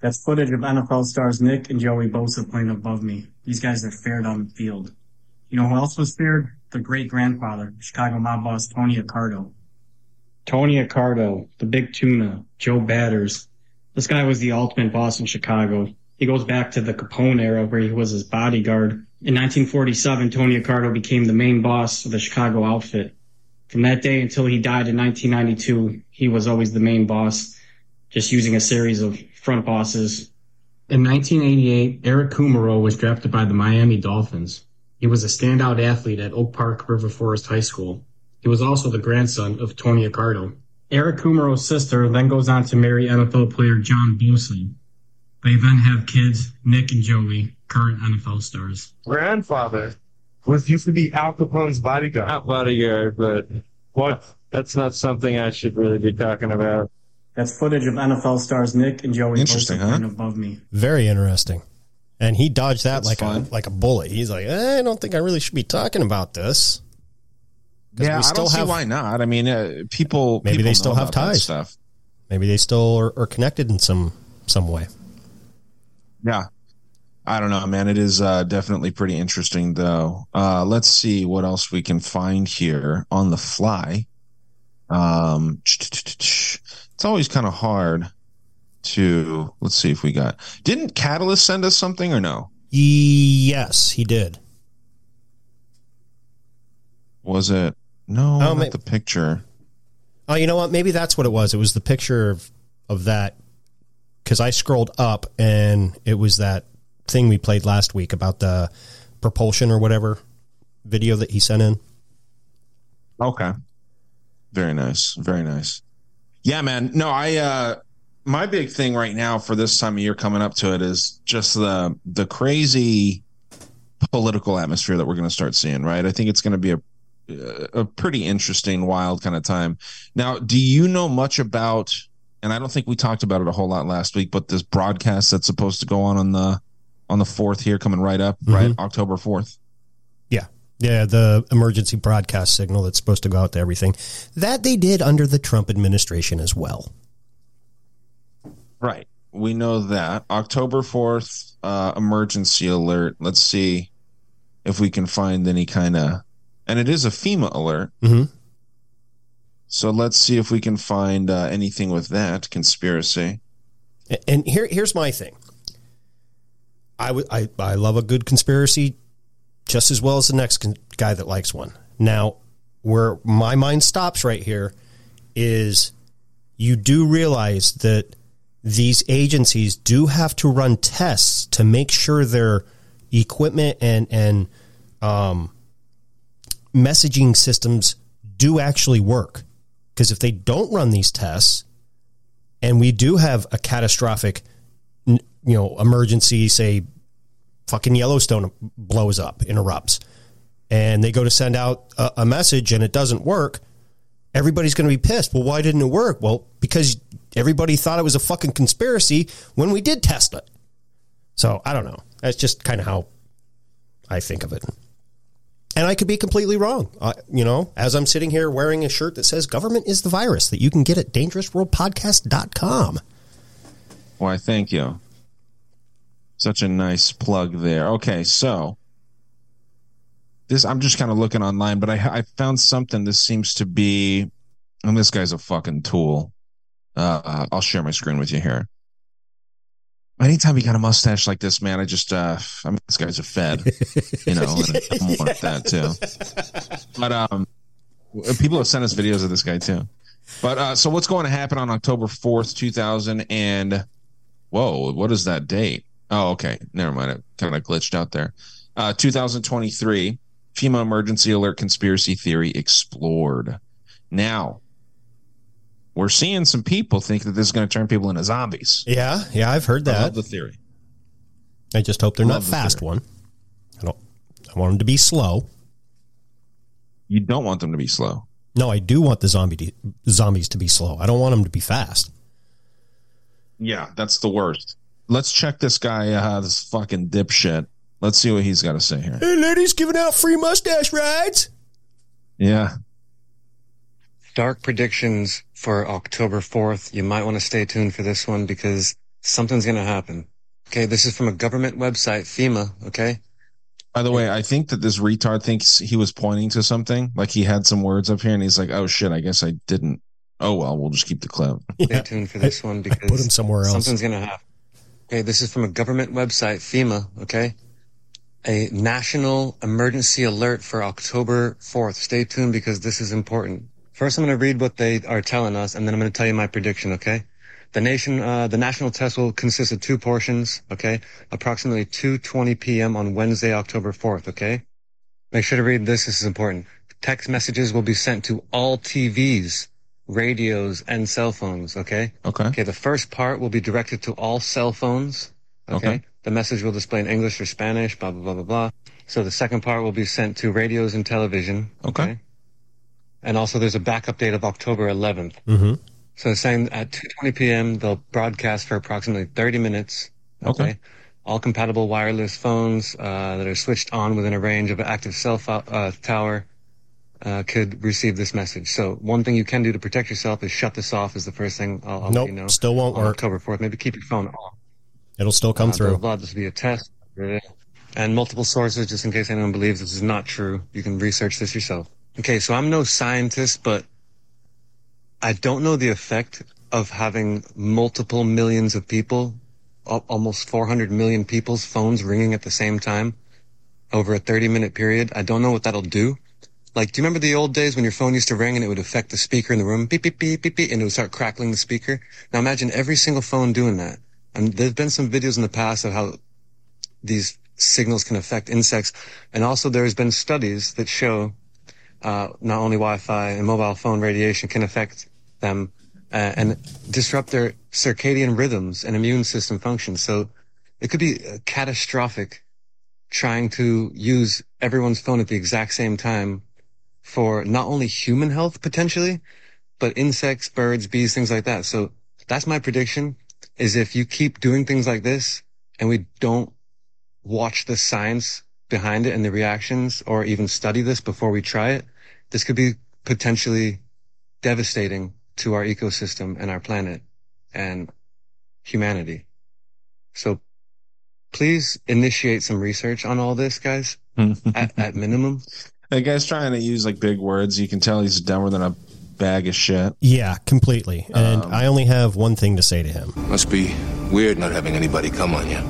That's footage of NFL stars Nick and Joey Bosa playing above me. These guys are fared on the field. You know who else was fared? The great grandfather, Chicago mob boss Tony Accardo. Tony Accardo, the big tuna, Joe Batters. This guy was the ultimate boss in Chicago. He goes back to the Capone era where he was his bodyguard. In 1947, Tony Accardo became the main boss of the Chicago outfit. From that day until he died in 1992, he was always the main boss, just using a series of front bosses. In 1988, Eric Kumerow was drafted by the Miami Dolphins. He was a standout athlete at Oak Park River Forest High School. He was also the grandson of Tony Accardo. Eric Kumerow's sister then goes on to marry NFL player John Bosa. They then have kids, Nick and Joey, current NFL stars. grandfather was used to be Al Capone's bodyguard. Not bodyguard, but what? That's not something I should really be talking about. That's footage of NFL stars Nick and Joey Interesting, huh? above me. Very interesting. And he dodged that That's like fun. a like a bullet. He's like, eh, I don't think I really should be talking about this. Yeah, we I don't see have- why not. I mean, uh, people Maybe people they still have ties. Stuff. Maybe they still are, are connected in some some way. Yeah. I don't know, man. It is uh, definitely pretty interesting, though. Uh, let's see what else we can find here on the fly. Um, it's always kind of hard to. Let's see if we got. Didn't Catalyst send us something or no? Yes, he did. Was it no? Oh, not may- the picture. Oh, you know what? Maybe that's what it was. It was the picture of of that because I scrolled up and it was that thing we played last week about the propulsion or whatever video that he sent in. Okay. Very nice. Very nice. Yeah, man. No, I uh my big thing right now for this time of year coming up to it is just the the crazy political atmosphere that we're going to start seeing, right? I think it's going to be a a pretty interesting wild kind of time. Now, do you know much about and I don't think we talked about it a whole lot last week, but this broadcast that's supposed to go on on the on the 4th here coming right up, right? October 4th. Yeah. Yeah, the emergency broadcast signal that's supposed to go out to everything. That they did under the Trump administration as well. Right. We know that. October 4th, uh, emergency alert. Let's see if we can find any kind of. And it is a FEMA alert. Mhm. So let's see if we can find uh, anything with that conspiracy. And here, here's my thing. I I, I love a good conspiracy just as well as the next con- guy that likes one. Now, where my mind stops right here is you do realize that these agencies do have to run tests to make sure their equipment and and um, messaging systems do actually work. Because if they don't run these tests, and we do have a catastrophic, you know, emergency, say, fucking Yellowstone blows up, interrupts, and they go to send out a, a message and it doesn't work, everybody's going to be pissed. Well, why didn't it work? Well, because everybody thought it was a fucking conspiracy when we did test it. So I don't know. That's just kind of how I think of it. And I could be completely wrong. Uh, you know, as I'm sitting here wearing a shirt that says government is the virus that you can get at dangerousworldpodcast.com. Why, thank you. Such a nice plug there. Okay, so this I'm just kind of looking online, but I I found something. This seems to be, and this guy's a fucking tool. Uh, I'll share my screen with you here. Anytime you got a mustache like this, man, I just uh, I mean, this guy's a fed, you know, and I'm like that too. But um, people have sent us videos of this guy too. But uh, so what's going to happen on October fourth, two thousand and whoa, what is that date? Oh, okay, never mind. It kind of glitched out there. Uh, 2023, FEMA emergency alert conspiracy theory explored. Now, we're seeing some people think that this is going to turn people into zombies. Yeah, yeah, I've heard I that. love the theory. I just hope they're Love not the fast theory. one. I don't. I want them to be slow. You don't want them to be slow. No, I do want the zombie to, zombies to be slow. I don't want them to be fast. Yeah, that's the worst. Let's check this guy, uh, this fucking dipshit. Let's see what he's got to say here. Hey, ladies, giving out free mustache rides. Yeah. Dark predictions for October 4th. You might want to stay tuned for this one because something's going to happen. Okay, this is from a government website, FEMA, okay? By the way, I think that this retard thinks he was pointing to something. Like he had some words up here and he's like, oh shit, I guess I didn't. Oh well, we'll just keep the clip. Stay tuned for this one because put him somewhere else. something's going to happen. Okay, this is from a government website, FEMA, okay? A national emergency alert for October 4th. Stay tuned because this is important. First, I'm going to read what they are telling us, and then I'm going to tell you my prediction, okay? The nation, uh, the national test will consist of two portions, okay? Approximately 2.20 p.m. on Wednesday, October 4th, okay? Make sure to read this. This is important. Text messages will be sent to all TVs, radios, and cell phones, okay? Okay. Okay, the first part will be directed to all cell phones, okay? Okay. The message will display in English or Spanish, blah, blah, blah, blah, blah. So the second part will be sent to radios and television, Okay. And also there's a backup date of October 11th. Mm-hmm. So saying at 2:20 p.m. they'll broadcast for approximately 30 minutes. Okay. All compatible wireless phones uh, that are switched on within a range of an active cell fo- uh, tower uh, could receive this message. So one thing you can do to protect yourself is shut this off. Is the first thing I'll, I'll Nope, let you know. still won't on work. October 4th. Maybe keep your phone off. It'll still come Uh, through. This will be a test. And multiple sources, just in case anyone believes this is not true. You can research this yourself. Okay, so I'm no scientist, but I don't know the effect of having multiple millions of people, almost 400 million people's phones ringing at the same time over a 30 minute period. I don't know what that'll do. Like, do you remember the old days when your phone used to ring and it would affect the speaker in the room? Beep, beep, beep, beep, beep, and it would start crackling the speaker. Now imagine every single phone doing that. And there's been some videos in the past of how these signals can affect insects. And also there's been studies that show, uh, not only Wi-Fi and mobile phone radiation can affect them, uh, and disrupt their circadian rhythms and immune system functions. So it could be catastrophic trying to use everyone's phone at the exact same time for not only human health potentially, but insects, birds, bees, things like that. So that's my prediction is if you keep doing things like this and we don't watch the science behind it and the reactions or even study this before we try it, this could be potentially devastating to our ecosystem and our planet and humanity. So please initiate some research on all this, guys, at, at minimum. That guy's trying to use like big words. You can tell he's dumber than a bag of shit. Yeah, completely. And Um, I only have one thing to say to him. Must be weird not having anybody come on you.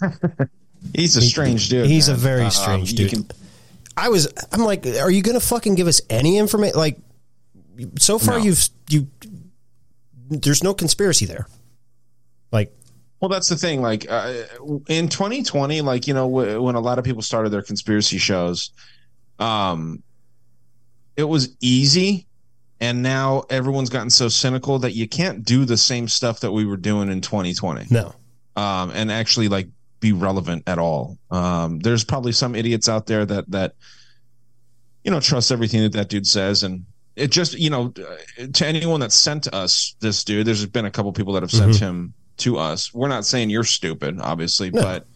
He's a strange dude. He's a man. very Um, strange you dude. can- I was. I'm like, are you going to fucking give us any information? Like, so far No. you've you. There's no conspiracy there. Like, Well, that's the thing. Like uh, in 2020, like you know, w- when a lot of people started their conspiracy shows, um, it was easy, and now everyone's gotten so cynical that you can't do the same stuff that we were doing in 2020. No, um, and actually like be relevant at all. Um, there's probably some idiots out there that that you know trust everything that that dude says, and it just you know to anyone that sent us this dude, there's been a couple people that have sent Mhm. him to us. We're not saying you're stupid, obviously, No. but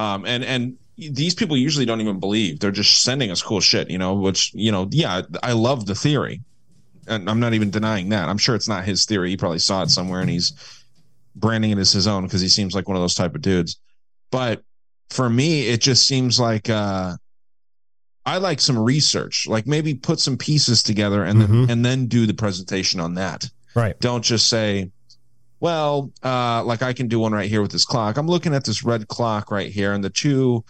um, and and these people usually don't even believe. They're just sending us cool shit, you know. Which you know, yeah, I love the theory, and I'm not even denying that. I'm sure it's not his theory. He probably saw it somewhere, and he's branding it as his own because he seems like one of those type of dudes. But for me, it just seems like uh, I like some research, like maybe put some pieces together and then and then do the presentation on that. Right. Don't just say, well, uh, like I can do one right here with this clock. I'm looking at this red clock right here, and the two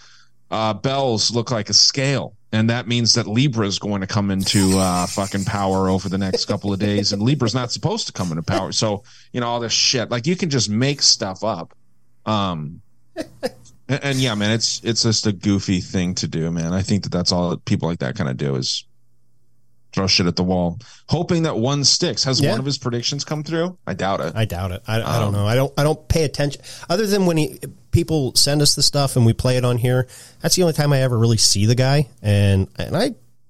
uh, bells look like a scale. And that means that Libra is going to come into uh, fucking power over the next couple of days, and Libra's not supposed to come into power. So you know all this shit. Like you can just make stuff up. Um, and, and yeah, man, it's it's just a goofy thing to do, man. I think that that's all that people like that kind of do is throw shit at the wall, hoping that one sticks. Has Yeah. one of his predictions come through? I doubt it. I doubt it. I, I Um, don't know. I don't. I don't pay attention. Other than when he people send us the stuff and we play it on here. That's the only time I ever really see the guy, and and I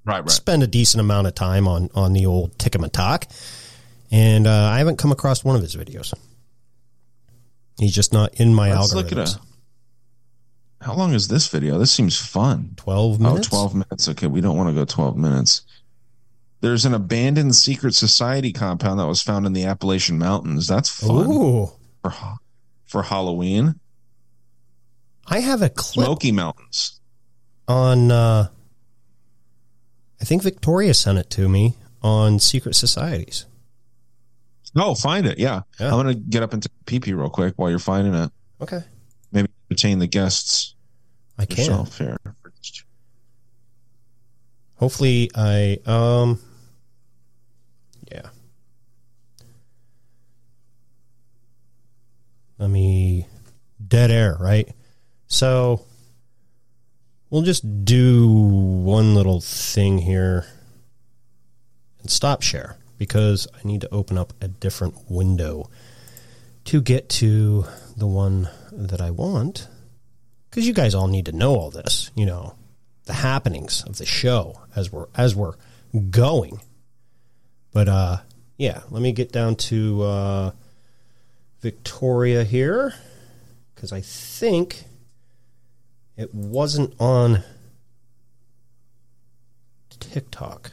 right, right. spend a decent amount of time on on the old tick and Talk, and uh, I haven't come across one of his videos. He's just not in my Let's algorithms. Look at a. How long is this video? This seems fun. 12 minutes? Oh, 12 minutes. Okay, we don't want to go 12 minutes. There's an abandoned secret society compound that was found in the Appalachian Mountains. That's fun. Ooh. For, for Halloween. I have a clip Smoky Mountains. on. Uh, I think Victoria sent it to me on secret societies. Oh, find it. Yeah. I'm going to get up into PP real quick while you're finding it. Okay. Entertain the guests. I can. yourself here. Hopefully, I um. Yeah. Let me dead air, right? So we'll just do one little thing here and stop share because I need to open up a different window to get to the one that I want. Because you guys all need to know all this, you know, the happenings of the show as we're as we're going. But uh yeah, let me get down to uh Victoria here because I think it wasn't on TikTok.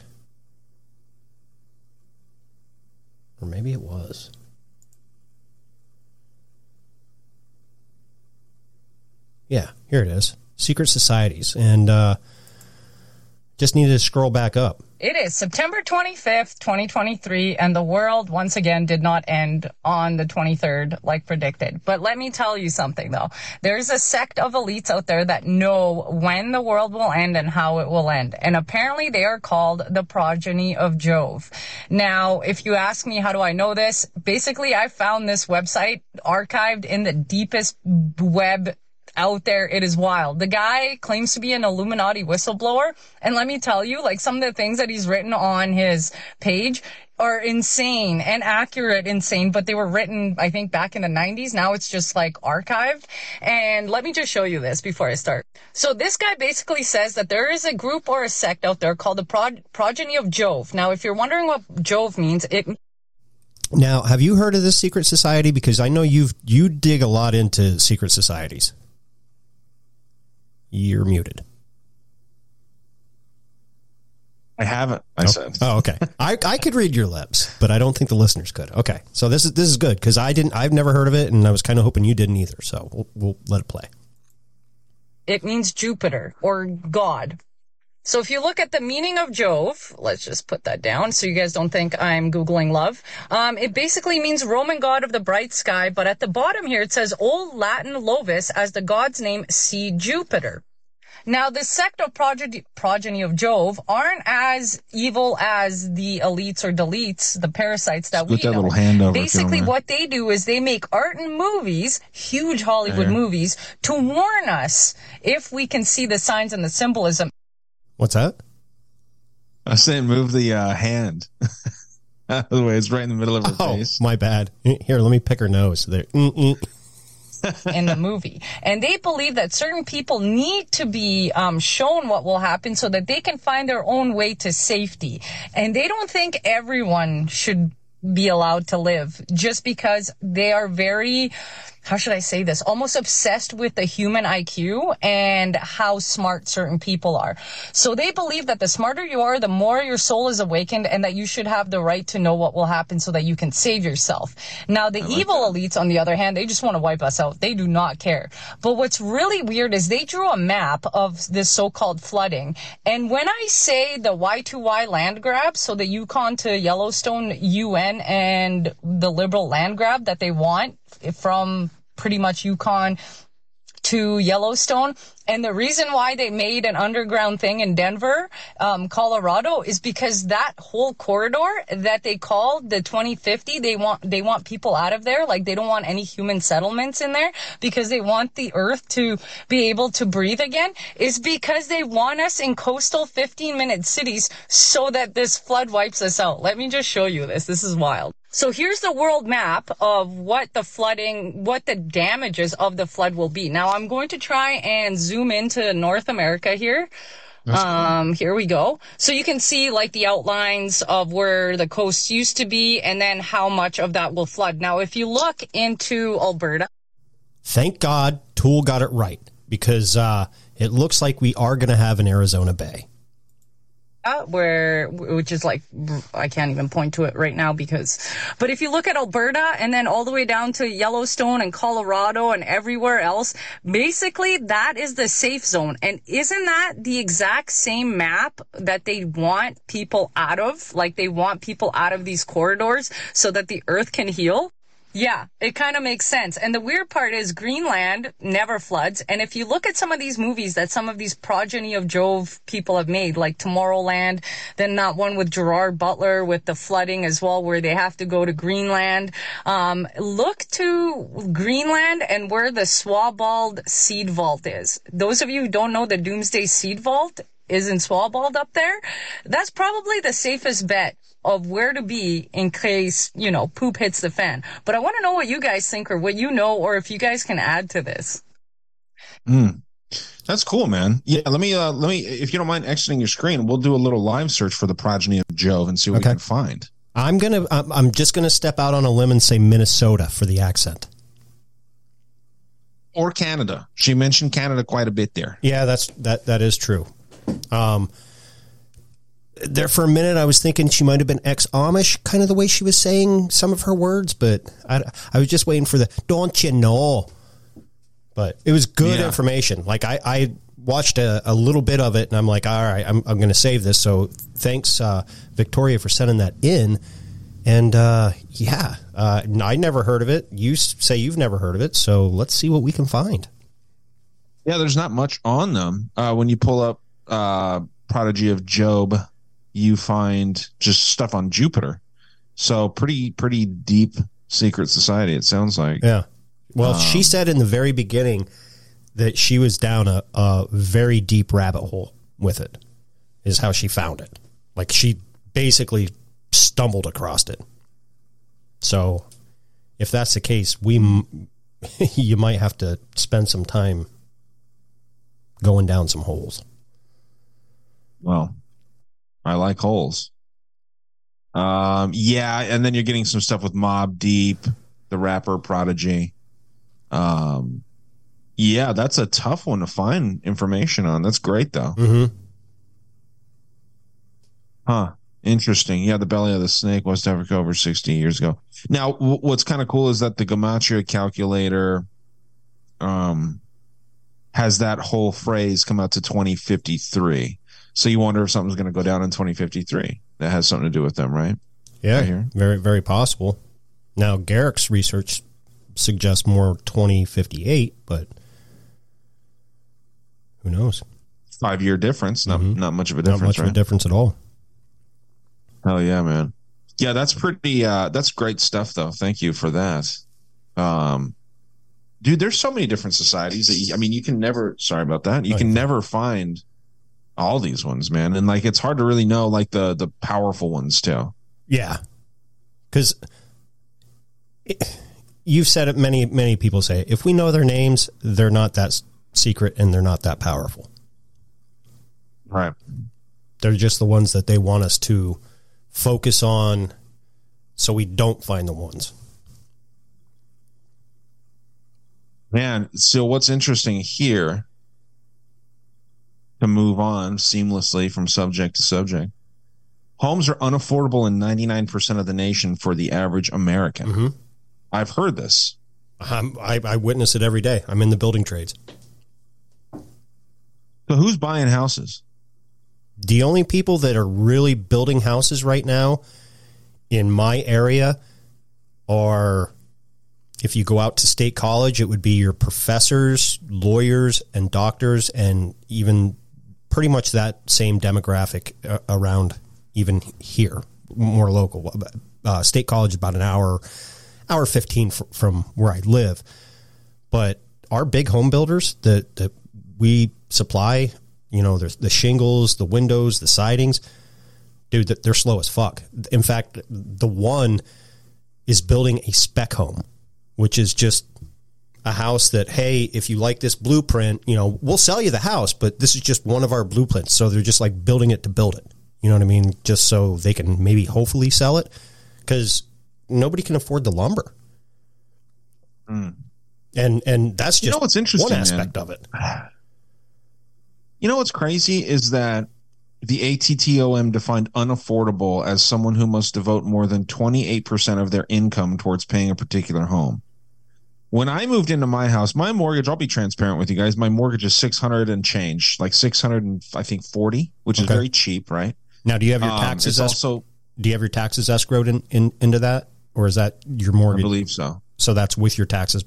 Or maybe it was. Yeah, here it is. Secret societies. And uh just needed to scroll back up. It is September 25th, 2023, and the world once again did not end on the 23rd like predicted. But let me tell you something though. There's a sect of elites out there that know when the world will end and how it will end. And apparently they are called the progeny of Jove. Now, if you ask me how do I know this, basically I found this website archived in the deepest web out there. It is wild. The guy claims to be an Illuminati whistleblower. And let me tell you, like some of the things that he's written on his page are insane and accurate insane, but they were written, I think, back in the 90s. Now it's just like archived. And let me just show you this before I start. So this guy basically says that there is a group or a sect out there called the Prog- Progeny of Jove. Now, if you're wondering what Jove means, it Now, have you heard of this secret society? Because I know you've you dig a lot into secret societies. You're muted. I haven't. I oh, said. Oh, okay. I, I could read your lips, but I don't think the listeners could. Okay, so this is this is good because I didn't. I've never heard of it, and I was kind of hoping you didn't either. So we'll, we'll let it play. it means Jupiter or God. So if you look at the meaning of Jove, let's just put that down so you guys don't think I'm Googling love. Um, it basically means Roman god of the bright sky, but at the bottom here it says Old Latin Lovis as the god's name see Jupiter. Now, the sect of progeny, progeny of Jove aren't as evil as the elites or deletes, the parasites that Put we that know. little hand over, Basically, what they do is they make art and movies, huge Hollywood There. movies, to warn us if we can see the signs and the symbolism. What's that? I was saying move the uh, hand. Out of the way, it's right in the middle of her Oh, face. my bad. Here, let me pick her nose. There. Mm-mm. in the movie. And they believe that certain people need to be um, shown what will happen so that they can find their own way to safety. And they don't think everyone should be allowed to live just because they are very how should I say this? Almost obsessed with the human IQ and how smart certain people are. So they believe that the smarter you are, the more your soul is awakened and that you should have the right to know what will happen so that you can save yourself. Now, the evil elites, on the other hand, they just want to wipe us out. They do not care. But what's really weird is they drew a map of this so-called flooding. And when I say the Y2Y land grab, so the Yukon to Yellowstone UN and the liberal land grab that they want from pretty much Yukon to Yellowstone. And the reason why they made an underground thing in Denver, um, Colorado is because that whole corridor that they call the 2050, they want, they want people out of there. Like they don't want any human settlements in there because they want the earth to be able to breathe again is because they want us in coastal 15 minute cities so that this flood wipes us out. Let me just show you this. This is wild. So here's the world map of what the flooding, what the damages of the flood will be. Now I'm going to try and zoom into North America here. Um, here we go. So you can see like the outlines of where the coast used to be and then how much of that will flood. Now, if you look into Alberta, Thank God Tool got it right because uh, it looks like we are going to have an Arizona Bay. Where which is like I can't even point to it right now because but if you look at Alberta and then all the way down to Yellowstone and Colorado and everywhere else basically that is the safe zone. And isn't that the exact same map that they want people out of? Like they want people out of these corridors so that the earth can heal yeah, it kind of makes sense. And the weird part is Greenland never floods. And if you look at some of these movies that some of these progeny of Jove people have made, like Tomorrowland, then that one with Gerard Butler with the flooding as well, where they have to go to Greenland. Um, look to Greenland and where the Swabald seed vault is. Those of you who don't know the Doomsday seed vault, is in Swabald up there, that's probably the safest bet of where to be in case, you know, poop hits the fan. But I want to know what you guys think or what you know or if you guys can add to this. Mm. That's cool, man. Yeah, let me uh let me if you don't mind exiting your screen, we'll do a little live search for the progeny of Jove and see what we can find. I'm gonna. I'm I'm just gonna step out on a limb and say Minnesota for the accent. Or Canada. She mentioned Canada quite a bit there. Yeah, that's that. That is true. Um, there for a minute, I was thinking she might have been ex Amish, kind of the way she was saying some of her words, but I, I was just waiting for the "don't you know." But it was good Yeah. information. Like I, I watched a, a little bit of it, and I'm like, all right, I'm, I'm going to save this. So thanks, uh, Victoria, for sending that in. And uh, yeah, uh, I never heard of it. You say you've never heard of it, so let's see what we can find. Yeah, there's not much on them. Uh, when you pull up uh, Prodigy of Job, you find just stuff on Jupiter. So pretty pretty deep secret society. It sounds like. Yeah. Well, Um, she said in the very beginning that she was down a, a very deep rabbit hole with it, is how she found it. Like she basically stumbled across it. So if that's the case, we m- you might have to spend some time going down some holes. Well, I like holes. Um, yeah, and then you're getting some stuff with Mobb Deep, the rapper Prodigy. Um, yeah, that's a tough one to find information on. That's great though. Mm-hmm. Huh. Interesting. Yeah, the belly of the snake, West Africa, over 60 years ago. Now, w- what's kind of cool is that the Gematria calculator um, has that whole phrase come out to 2053. So you wonder if something's going to go down in 2053. That has something to do with them, right? Yeah, Right here. very very possible. Now Garrick's research suggests more 2058, but who knows? Five year difference. Not not much of a difference. Not much right? of a difference at all. Hell yeah, man. Yeah, that's pretty uh that's great stuff though. Thank you for that. Um dude, there's so many different societies that you, I mean you can never sorry about that. You Oh, can you're never find all these ones, man. And like it's hard to really know like the the powerful ones too. Yeah. Because you've said it, many, many people say, if we know their names, they're not that secret and they're not that powerful. Right. They're just the ones that they want us to focus on so we don't find the ones. Man, so what's interesting here to move on seamlessly from subject to subject. Homes are unaffordable in 99% of the nation for the average American. Mm-hmm. I've heard this. I'm, I, I witness it every day. I'm in the building trades. So who's buying houses? The only people that are really building houses right now in my area are if you go out to state college, it would be your professors, lawyers, and doctors, and even pretty much that same demographic uh, around even here, more local. Uh, state college about an hour, hour 15 fr- from where I live. But our big home builders that, that we supply, you know, there's the shingles, the windows, the sidings, dude, they're slow as fuck. In fact, the one is building a spec home, which is just a house that, hey, if you like this blueprint, you know, we'll sell you the house, but this is just one of our blueprints. So they're just like building it to build it. You know what I mean? Just so they can maybe hopefully sell it because nobody can afford the lumber. Hmm. And and that's just You know what's interesting, one man? aspect of it. You know what's crazy is that the ATTOM defined unaffordable as someone who must devote more than 28% of their income towards paying a particular home. When I moved into my house, my mortgage, I'll be transparent with you guys, my mortgage is 600 and change, like 600 and I think 40, which is very cheap, right? Now, do you have your Um, taxes? it's es- also do you have your taxes escrowed in, in into that, or is that your mortgage? I believe so. So that's with your taxes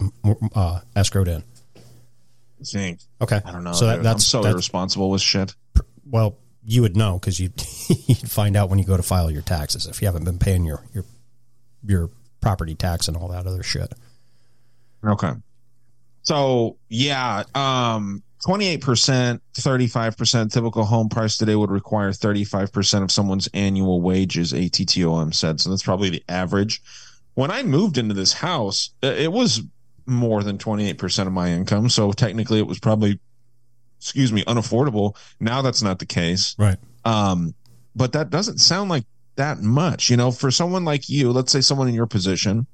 uh, escrowed in. I think. Okay, I don't know. So that, that's I'm so that's- irresponsible with shit. Well, you would know because you you'd find out when you go to file your taxes if you haven't been paying your your your property tax and all that other shit. Okay. So yeah, um, twenty-eight percent, thirty-five percent typical home price today would require thirty-five percent of someone's annual wages. ATTOM said so. That's probably the average. When I moved into this house, uh, it was more than twenty-eight percent of my income. So technically, it was probably, excuse me, unaffordable. Now that's not the case. Right. Um, but that doesn't sound like that much, you know, for someone like you, let's say someone in your position,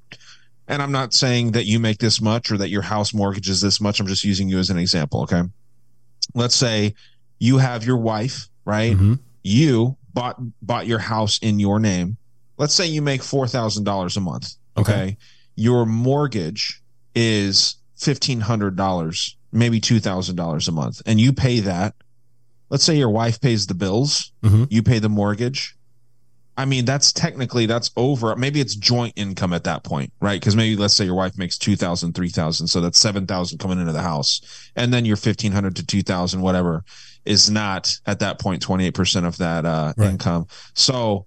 and I'm not saying that you make this much or that your house mortgage is this much. I'm just using you as an example. Okay. Let's say you have your wife, right? Mm-hmm. You bought, bought your house in your name. Let's say you make $4,000 a month. Okay. Your mortgage is $1,500, maybe $2,000 a month, and you pay that. Let's say your wife pays the bills, mm-hmm. you pay the mortgage. I mean, that's technically that's over. Maybe it's joint income at that point, right? Because maybe let's say your wife makes two thousand, three thousand, so that's seven thousand coming into the house, and then your fifteen hundred to two thousand, whatever, is not at that point point twenty eight percent of that uh, income. So,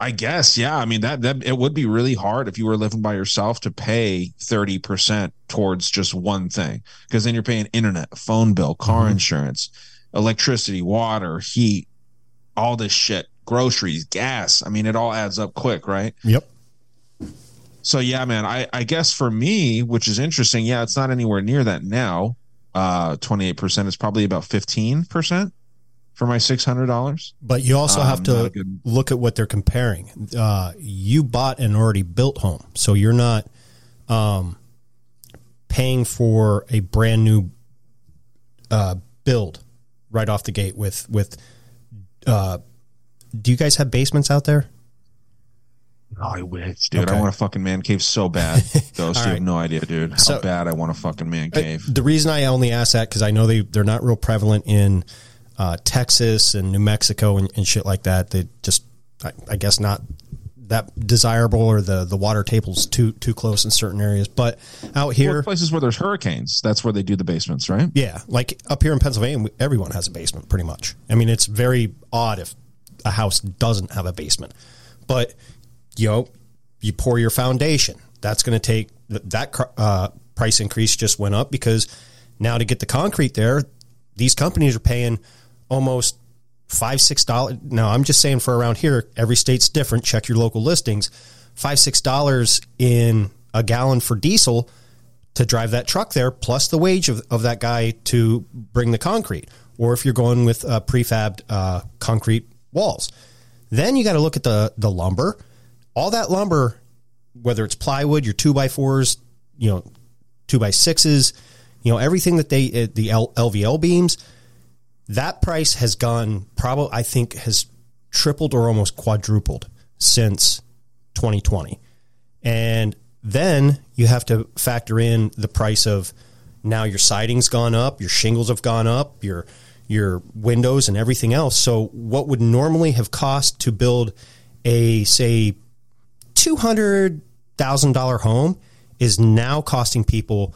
I guess, yeah. I mean that that it would be really hard if you were living by yourself to pay thirty percent towards just one thing, because then you're paying internet, phone bill, car insurance, electricity, water, heat, all this shit, groceries, gas. I mean, it all adds up quick, right? Yep. So yeah, man, I, I guess for me, which is interesting, yeah, it's not anywhere near that now. Uh, 28% is probably about 15% for my $600. But you also have Um, to good- look at what they're comparing. Uh, you bought an already built home, so you're not um, paying for a brand new uh, build right off the gate with with. Uh, do you guys have basements out there? Oh, I wish, dude. Okay. I want a fucking man cave so bad. Those All you have no idea, dude. How So- bad I want a fucking man cave. The reason I only ask that because I know they they're not real prevalent in uh, Texas and New Mexico and, and shit like that. They just, I, I guess, not that desirable or the the water table's too too close in certain areas. But out here, Well, places where there's hurricanes, that's where they do the basements, right? yeah, like up here in Pennsylvania, everyone has a basement pretty much. I mean, it's very odd if a house doesn't have a basement. But, you know, you pour your foundation. That's going to take that uh, price increase just went up because now to get the concrete there, these companies are paying almost five six dollars. Now I'm just saying for around here, every state's different. Check your local listings. Five six dollars in a gallon for diesel to drive that truck there, plus the wage of, of that guy to bring the concrete. Or if you're going with uh, prefabbed uh, concrete walls, then you got to look at the the lumber. All that lumber, whether it's plywood, your two by fours, you know, two by sixes, you know, everything that they uh, the LVL beams, that price has gone probably I think has tripled or almost quadrupled since 2020. And then you have to factor in the price of now your siding's gone up, your shingles have gone up, your your windows and everything else. So what would normally have cost to build a say two hundred thousand dollar home is now costing people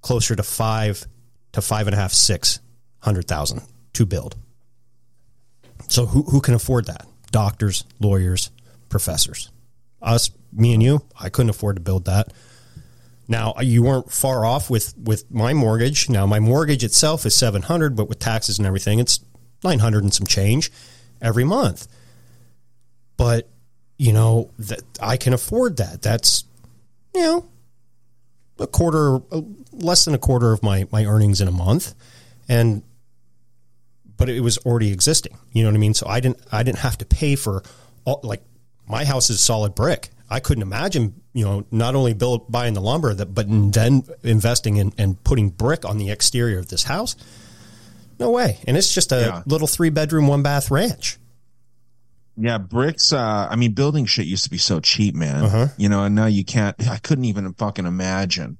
closer to five to five and a half, six hundred thousand to build. So who who can afford that? Doctors, lawyers, professors. Us, me and you, I couldn't afford to build that. Now you weren't far off with with my mortgage. Now my mortgage itself is seven hundred, but with taxes and everything, it's nine hundred and some change every month. But you know that I can afford that. That's you know a quarter, less than a quarter of my my earnings in a month, and but it was already existing. You know what I mean? So I didn't I didn't have to pay for all like my house is solid brick. I couldn't imagine, you know, not only build buying the lumber that, but then investing in and putting brick on the exterior of this house. No way. And it's just a Yeah. little three bedroom, one bath ranch. Yeah, bricks. Uh, I mean, building shit used to be so cheap, man. Uh-huh. You know, and now you can't. I couldn't even fucking imagine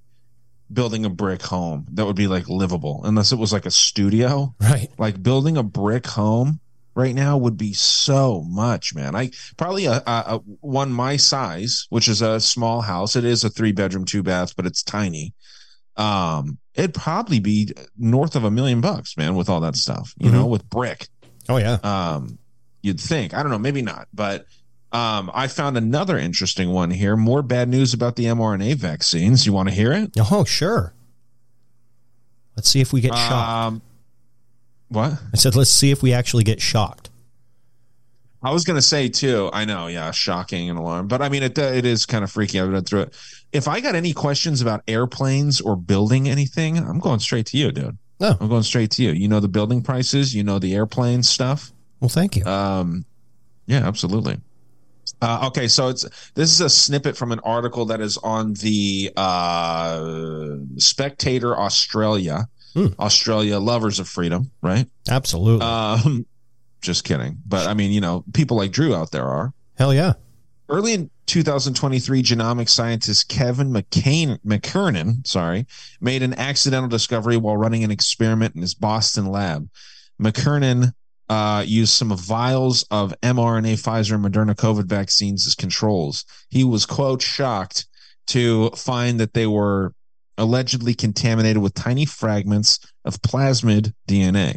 building a brick home that would be like livable, unless it was like a studio. Right. Like building a brick home right now would be so much, man. I probably a, a, a one my size, which is a small house. It is a three bedroom, two bath, but it's tiny. Um, it'd probably be north of a million bucks, man, with all that stuff. You know, Mhm. with brick. Oh yeah. Um, you'd think. I don't know, maybe not, but um, I found another interesting one here. More bad news about the mRNA vaccines. You want to hear it? Oh, sure. Let's see if we get shocked. What? I said, let's see if we actually get shocked. I was gonna say too. I know, yeah, shocking and alarm, but I mean, it it is kind of freaky. I've been through it. If I got any questions about airplanes or building anything, I'm going straight to you, dude. No, I'm going straight to you. You know the building prices. You know the airplane stuff. Well, thank you. Um, yeah, absolutely. Uh, okay, so it's this is a snippet from an article that is on the uh, Spectator Australia. Australia lovers of freedom, right? Absolutely. Um, just kidding, but I mean, you know, people like Drew out there are. Hell yeah. Early in 2023, genomic scientist Kevin McCain, McKernan, sorry, made an accidental discovery while running an experiment in his Boston lab. McKernan uh, used some vials of mRNA Pfizer and Moderna COVID vaccines as controls. He was, quote, shocked to find that they were allegedly contaminated with tiny fragments of plasmid DNA.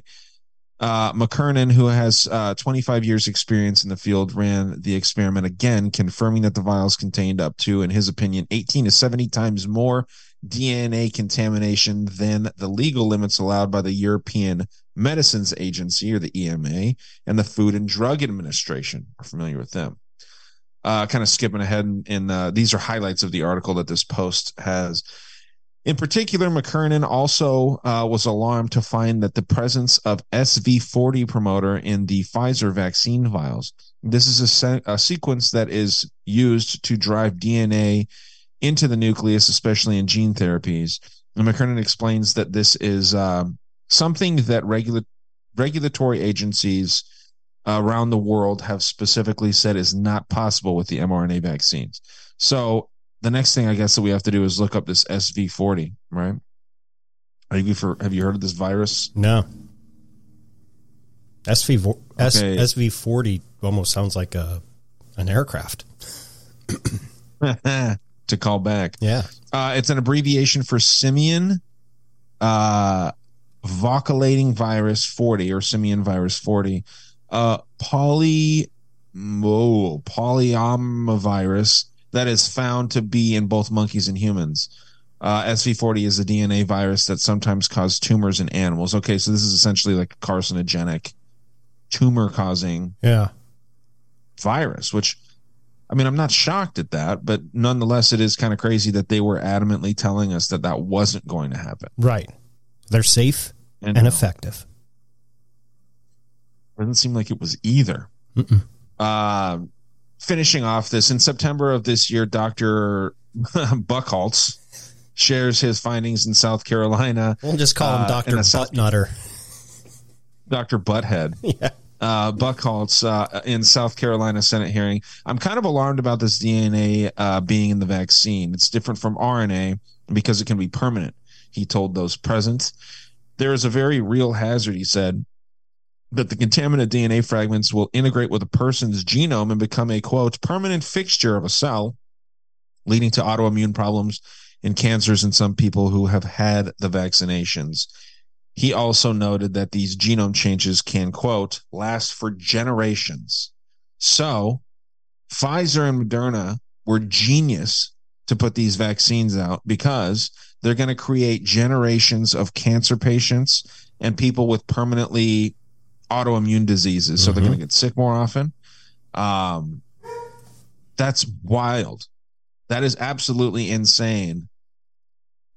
Uh, McKernan, who has uh, 25 years experience in the field, ran the experiment again, confirming that the vials contained up to, in his opinion, 18 to 70 times more DNA contamination than the legal limits allowed by the European Medicines Agency, or the EMA, and the Food and Drug Administration. Are familiar with them? Uh, kind of skipping ahead, and, in uh, these are highlights of the article that this post has. In particular, McKernan also uh, was alarmed to find that the presence of SV40 promoter in the Pfizer vaccine vials. This is a, se- a sequence that is used to drive DNA into the nucleus, especially in gene therapies. And McKernan explains that this is um, something that regula- regulatory agencies around the world have specifically said is not possible with the mRNA vaccines. So the next thing I guess that we have to do is look up this SV40, right? Are you for have you heard of this virus? No. SV okay. SV40 almost sounds like a an aircraft. to call back. Yeah. Uh, it's an abbreviation for simian uh, vacuolating virus 40 or simian virus 40. Uh, poly, whoa, polyomavirus that is found to be in both monkeys and humans. Uh, SV40 is a DNA virus that sometimes causes tumors in animals. Okay, so this is essentially like a carcinogenic tumor causing Yeah. virus, which I mean, I'm not shocked at that, but nonetheless, it is kind of crazy that they were adamantly telling us that that wasn't going to happen. Right. They're safe And and, effective. Doesn't seem like it was either. Uh, finishing off this in September of this year, Dr. Buckhaults shares his findings in South Carolina. We'll just call him Uh, Dr. in a South- Buttnutter. Dr. Butthead. Yeah. Uh, Buckhaults uh, in South Carolina Senate hearing. I'm kind of alarmed about this DNA uh, being in the vaccine. It's different from RNA because it can be permanent, he told those present. There is a very real hazard, he said, that the contaminant DNA fragments will integrate with a person's genome and become a quote permanent fixture of a cell, leading to autoimmune problems and cancers in some people who have had the vaccinations. He also noted that these genome changes can, quote, last for generations. So Pfizer and Moderna were genius to put these vaccines out because they're going to create generations of cancer patients and people with permanently autoimmune diseases. So they're going to get sick more often. Um, that's wild. That is absolutely insane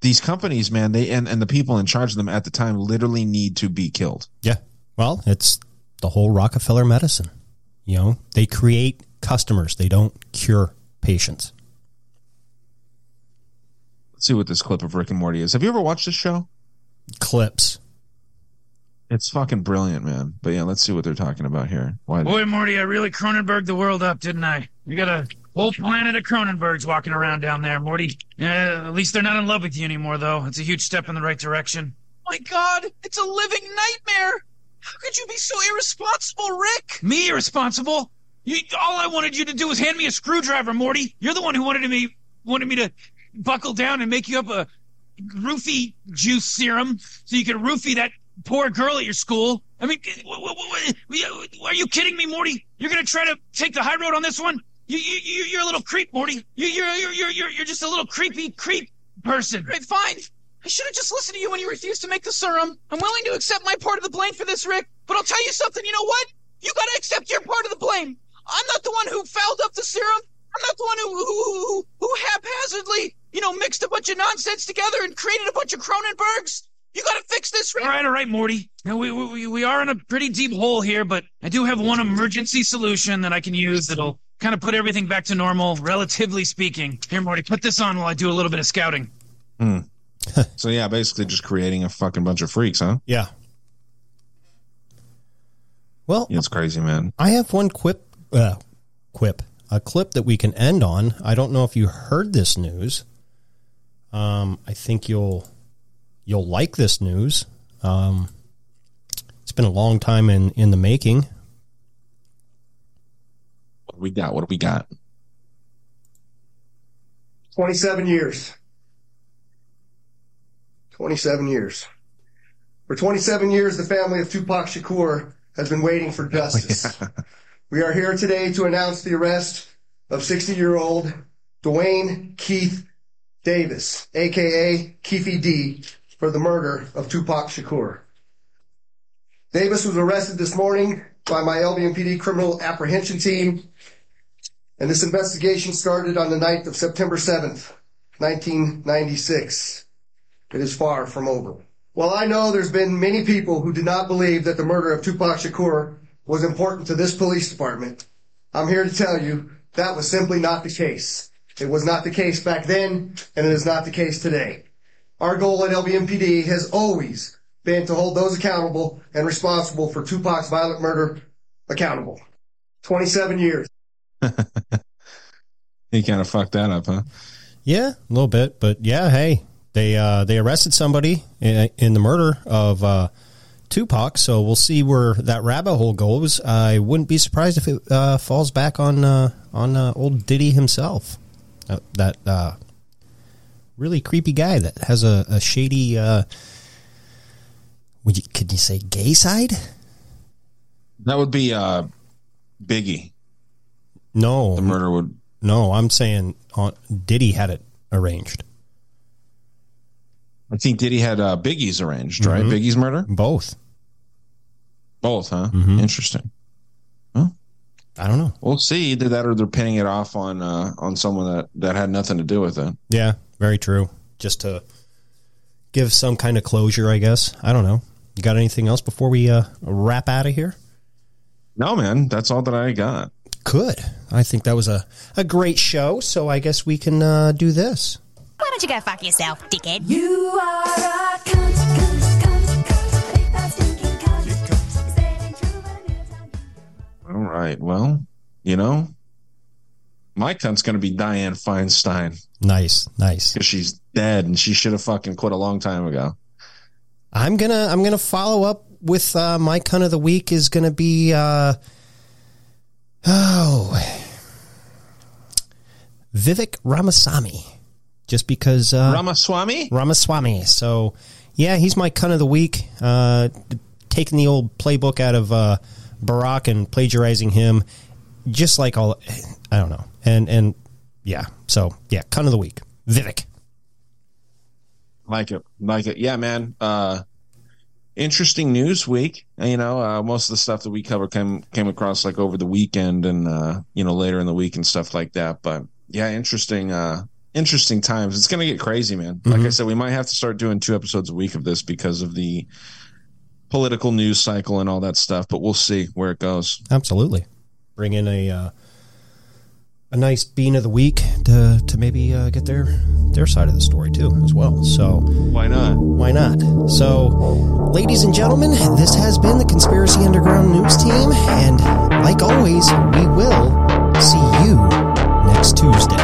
these companies, man, they and, and the people in charge of them at the time literally need to be killed. Yeah. Well, it's the whole Rockefeller medicine. You know, they create customers, they don't cure patients. Let's see what this clip of Rick and Morty is. Have you ever watched this show? Clips. It's fucking brilliant, man. But yeah, let's see what they're talking about here. Why? Boy, Morty, I really Cronenberg the world up, didn't I? You got a whole planet of Cronenbergs walking around down there, Morty. Yeah, at least they're not in love with you anymore, though. It's a huge step in the right direction. Oh my God, it's a living nightmare. How could you be so irresponsible, Rick? Me irresponsible? You, all I wanted you to do was hand me a screwdriver, Morty. You're the one who wanted me wanted me to buckle down and make you up a roofie juice serum so you could roofie that poor girl at your school. I mean, are you kidding me, Morty? You're gonna try to take the high road on this one? You, you, you you're a little creep, Morty. You, you're, you're, you're, you're, you're just a little creepy creep person. Right, fine. I should have just listened to you when you refused to make the serum. I'm willing to accept my part of the blame for this, Rick. But I'll tell you something. You know what? You gotta accept your part of the blame. I'm not the one who fouled up the serum. I'm not the one who who who, who haphazardly, you know, mixed a bunch of nonsense together and created a bunch of Cronenbergs. You gotta fix this, Right? All right, all right, Morty. Now we, we we are in a pretty deep hole here, but I do have one emergency solution that I can use that'll kind of put everything back to normal, relatively speaking. Here, Morty, put this on while I do a little bit of scouting. Hmm. so yeah, basically just creating a fucking bunch of freaks, huh? Yeah. Well, it's crazy, man. I have one quip, uh, quip, a clip that we can end on. I don't know if you heard this news. Um, I think you'll you'll like this news. Um, it's been a long time in in the making. What do we got? What do we got? 27 years. 27 years. For 27 years, the family of Tupac Shakur has been waiting for justice. We are here today to announce the arrest of 60 year old Dwayne Keith Davis, aka Keffe D, for the murder of Tupac Shakur. Davis was arrested this morning by my LVMPD criminal apprehension team, and this investigation started on the night of September 7th, 1996. It is far from over. While I know there's been many people who did not believe that the murder of Tupac Shakur was important to this police department, I'm here to tell you that was simply not the case. It was not the case back then, and it is not the case today. Our goal at LVMPD has always been to hold those accountable and responsible for Tupac's violent murder accountable. 27 years. He kind of fucked that up, huh? Yeah, a little bit, but yeah, hey, they uh, they arrested somebody in, in the murder of uh, Tupac, so we'll see where that rabbit hole goes. I wouldn't be surprised if it uh, falls back on uh, on uh, old Diddy himself, uh, that uh, really creepy guy that has a, a shady. Uh, would you could you say gay side? That would be uh, Biggie. No, the murder would. No, I'm saying on, Diddy had it arranged. I think Diddy had uh, Biggie's arranged, right? Mhm. Biggie's murder. Both. Both, huh? Mhm. Interesting. I don't know. We'll see. Either that or they're pinning it off on uh, on someone that, that had nothing to do with it. Yeah, very true. Just to give some kind of closure, I guess. I don't know. You got anything else before we uh, wrap out of here? No, man. That's all that I got. Good. I think that was a, a great show. So I guess we can uh, do this. Why don't you go fuck yourself, dickhead? You are a cunt, All right. Well, you know, my cunt's going to be Dianne Feinstein. Nice, nice. Because she's dead and she should have fucking quit a long time ago. I'm gonna I'm gonna follow up with uh, my cunt of the week is gonna be uh, oh Vivek Ramasamy, just because uh, Ramaswamy? Ramaswamy. So yeah, he's my cunt of the week. Uh, taking the old playbook out of uh, Barack and plagiarizing him, just like all I don't know, and and yeah, so yeah, cunt of the week, Vivek. Like it. Like it. Yeah, man. Uh interesting news week. You know, uh most of the stuff that we cover came came across like over the weekend and uh, you know, later in the week and stuff like that. But yeah, interesting uh interesting times. It's gonna get crazy, man. Like I Mhm. said, we might have to start doing two episodes a week of this because of the political news cycle and all that stuff, but we'll see where it goes. Absolutely. Bring in a uh, a nice bean of the week to to maybe uh, get their their side of the story too as well. So why not? Why not? So, ladies and gentlemen, this has been the Conspiracy Underground News Team, and like always, we will see you next Tuesday.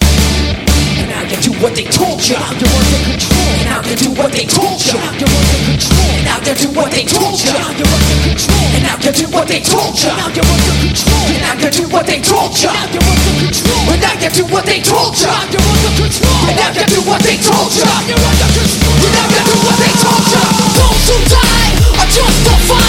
can do what they told ya. Out there under control. And out there do what they told ya. Out there under control. And out there do what they told ya. Out there under control. And out there do what they told ya. Out there under control. And out there do what they told ya. Out there under control. And out there do what they told ya. Out there under control. And out there do what they told ya. Out there under control. And out there do what they told ya. Those who die are justified.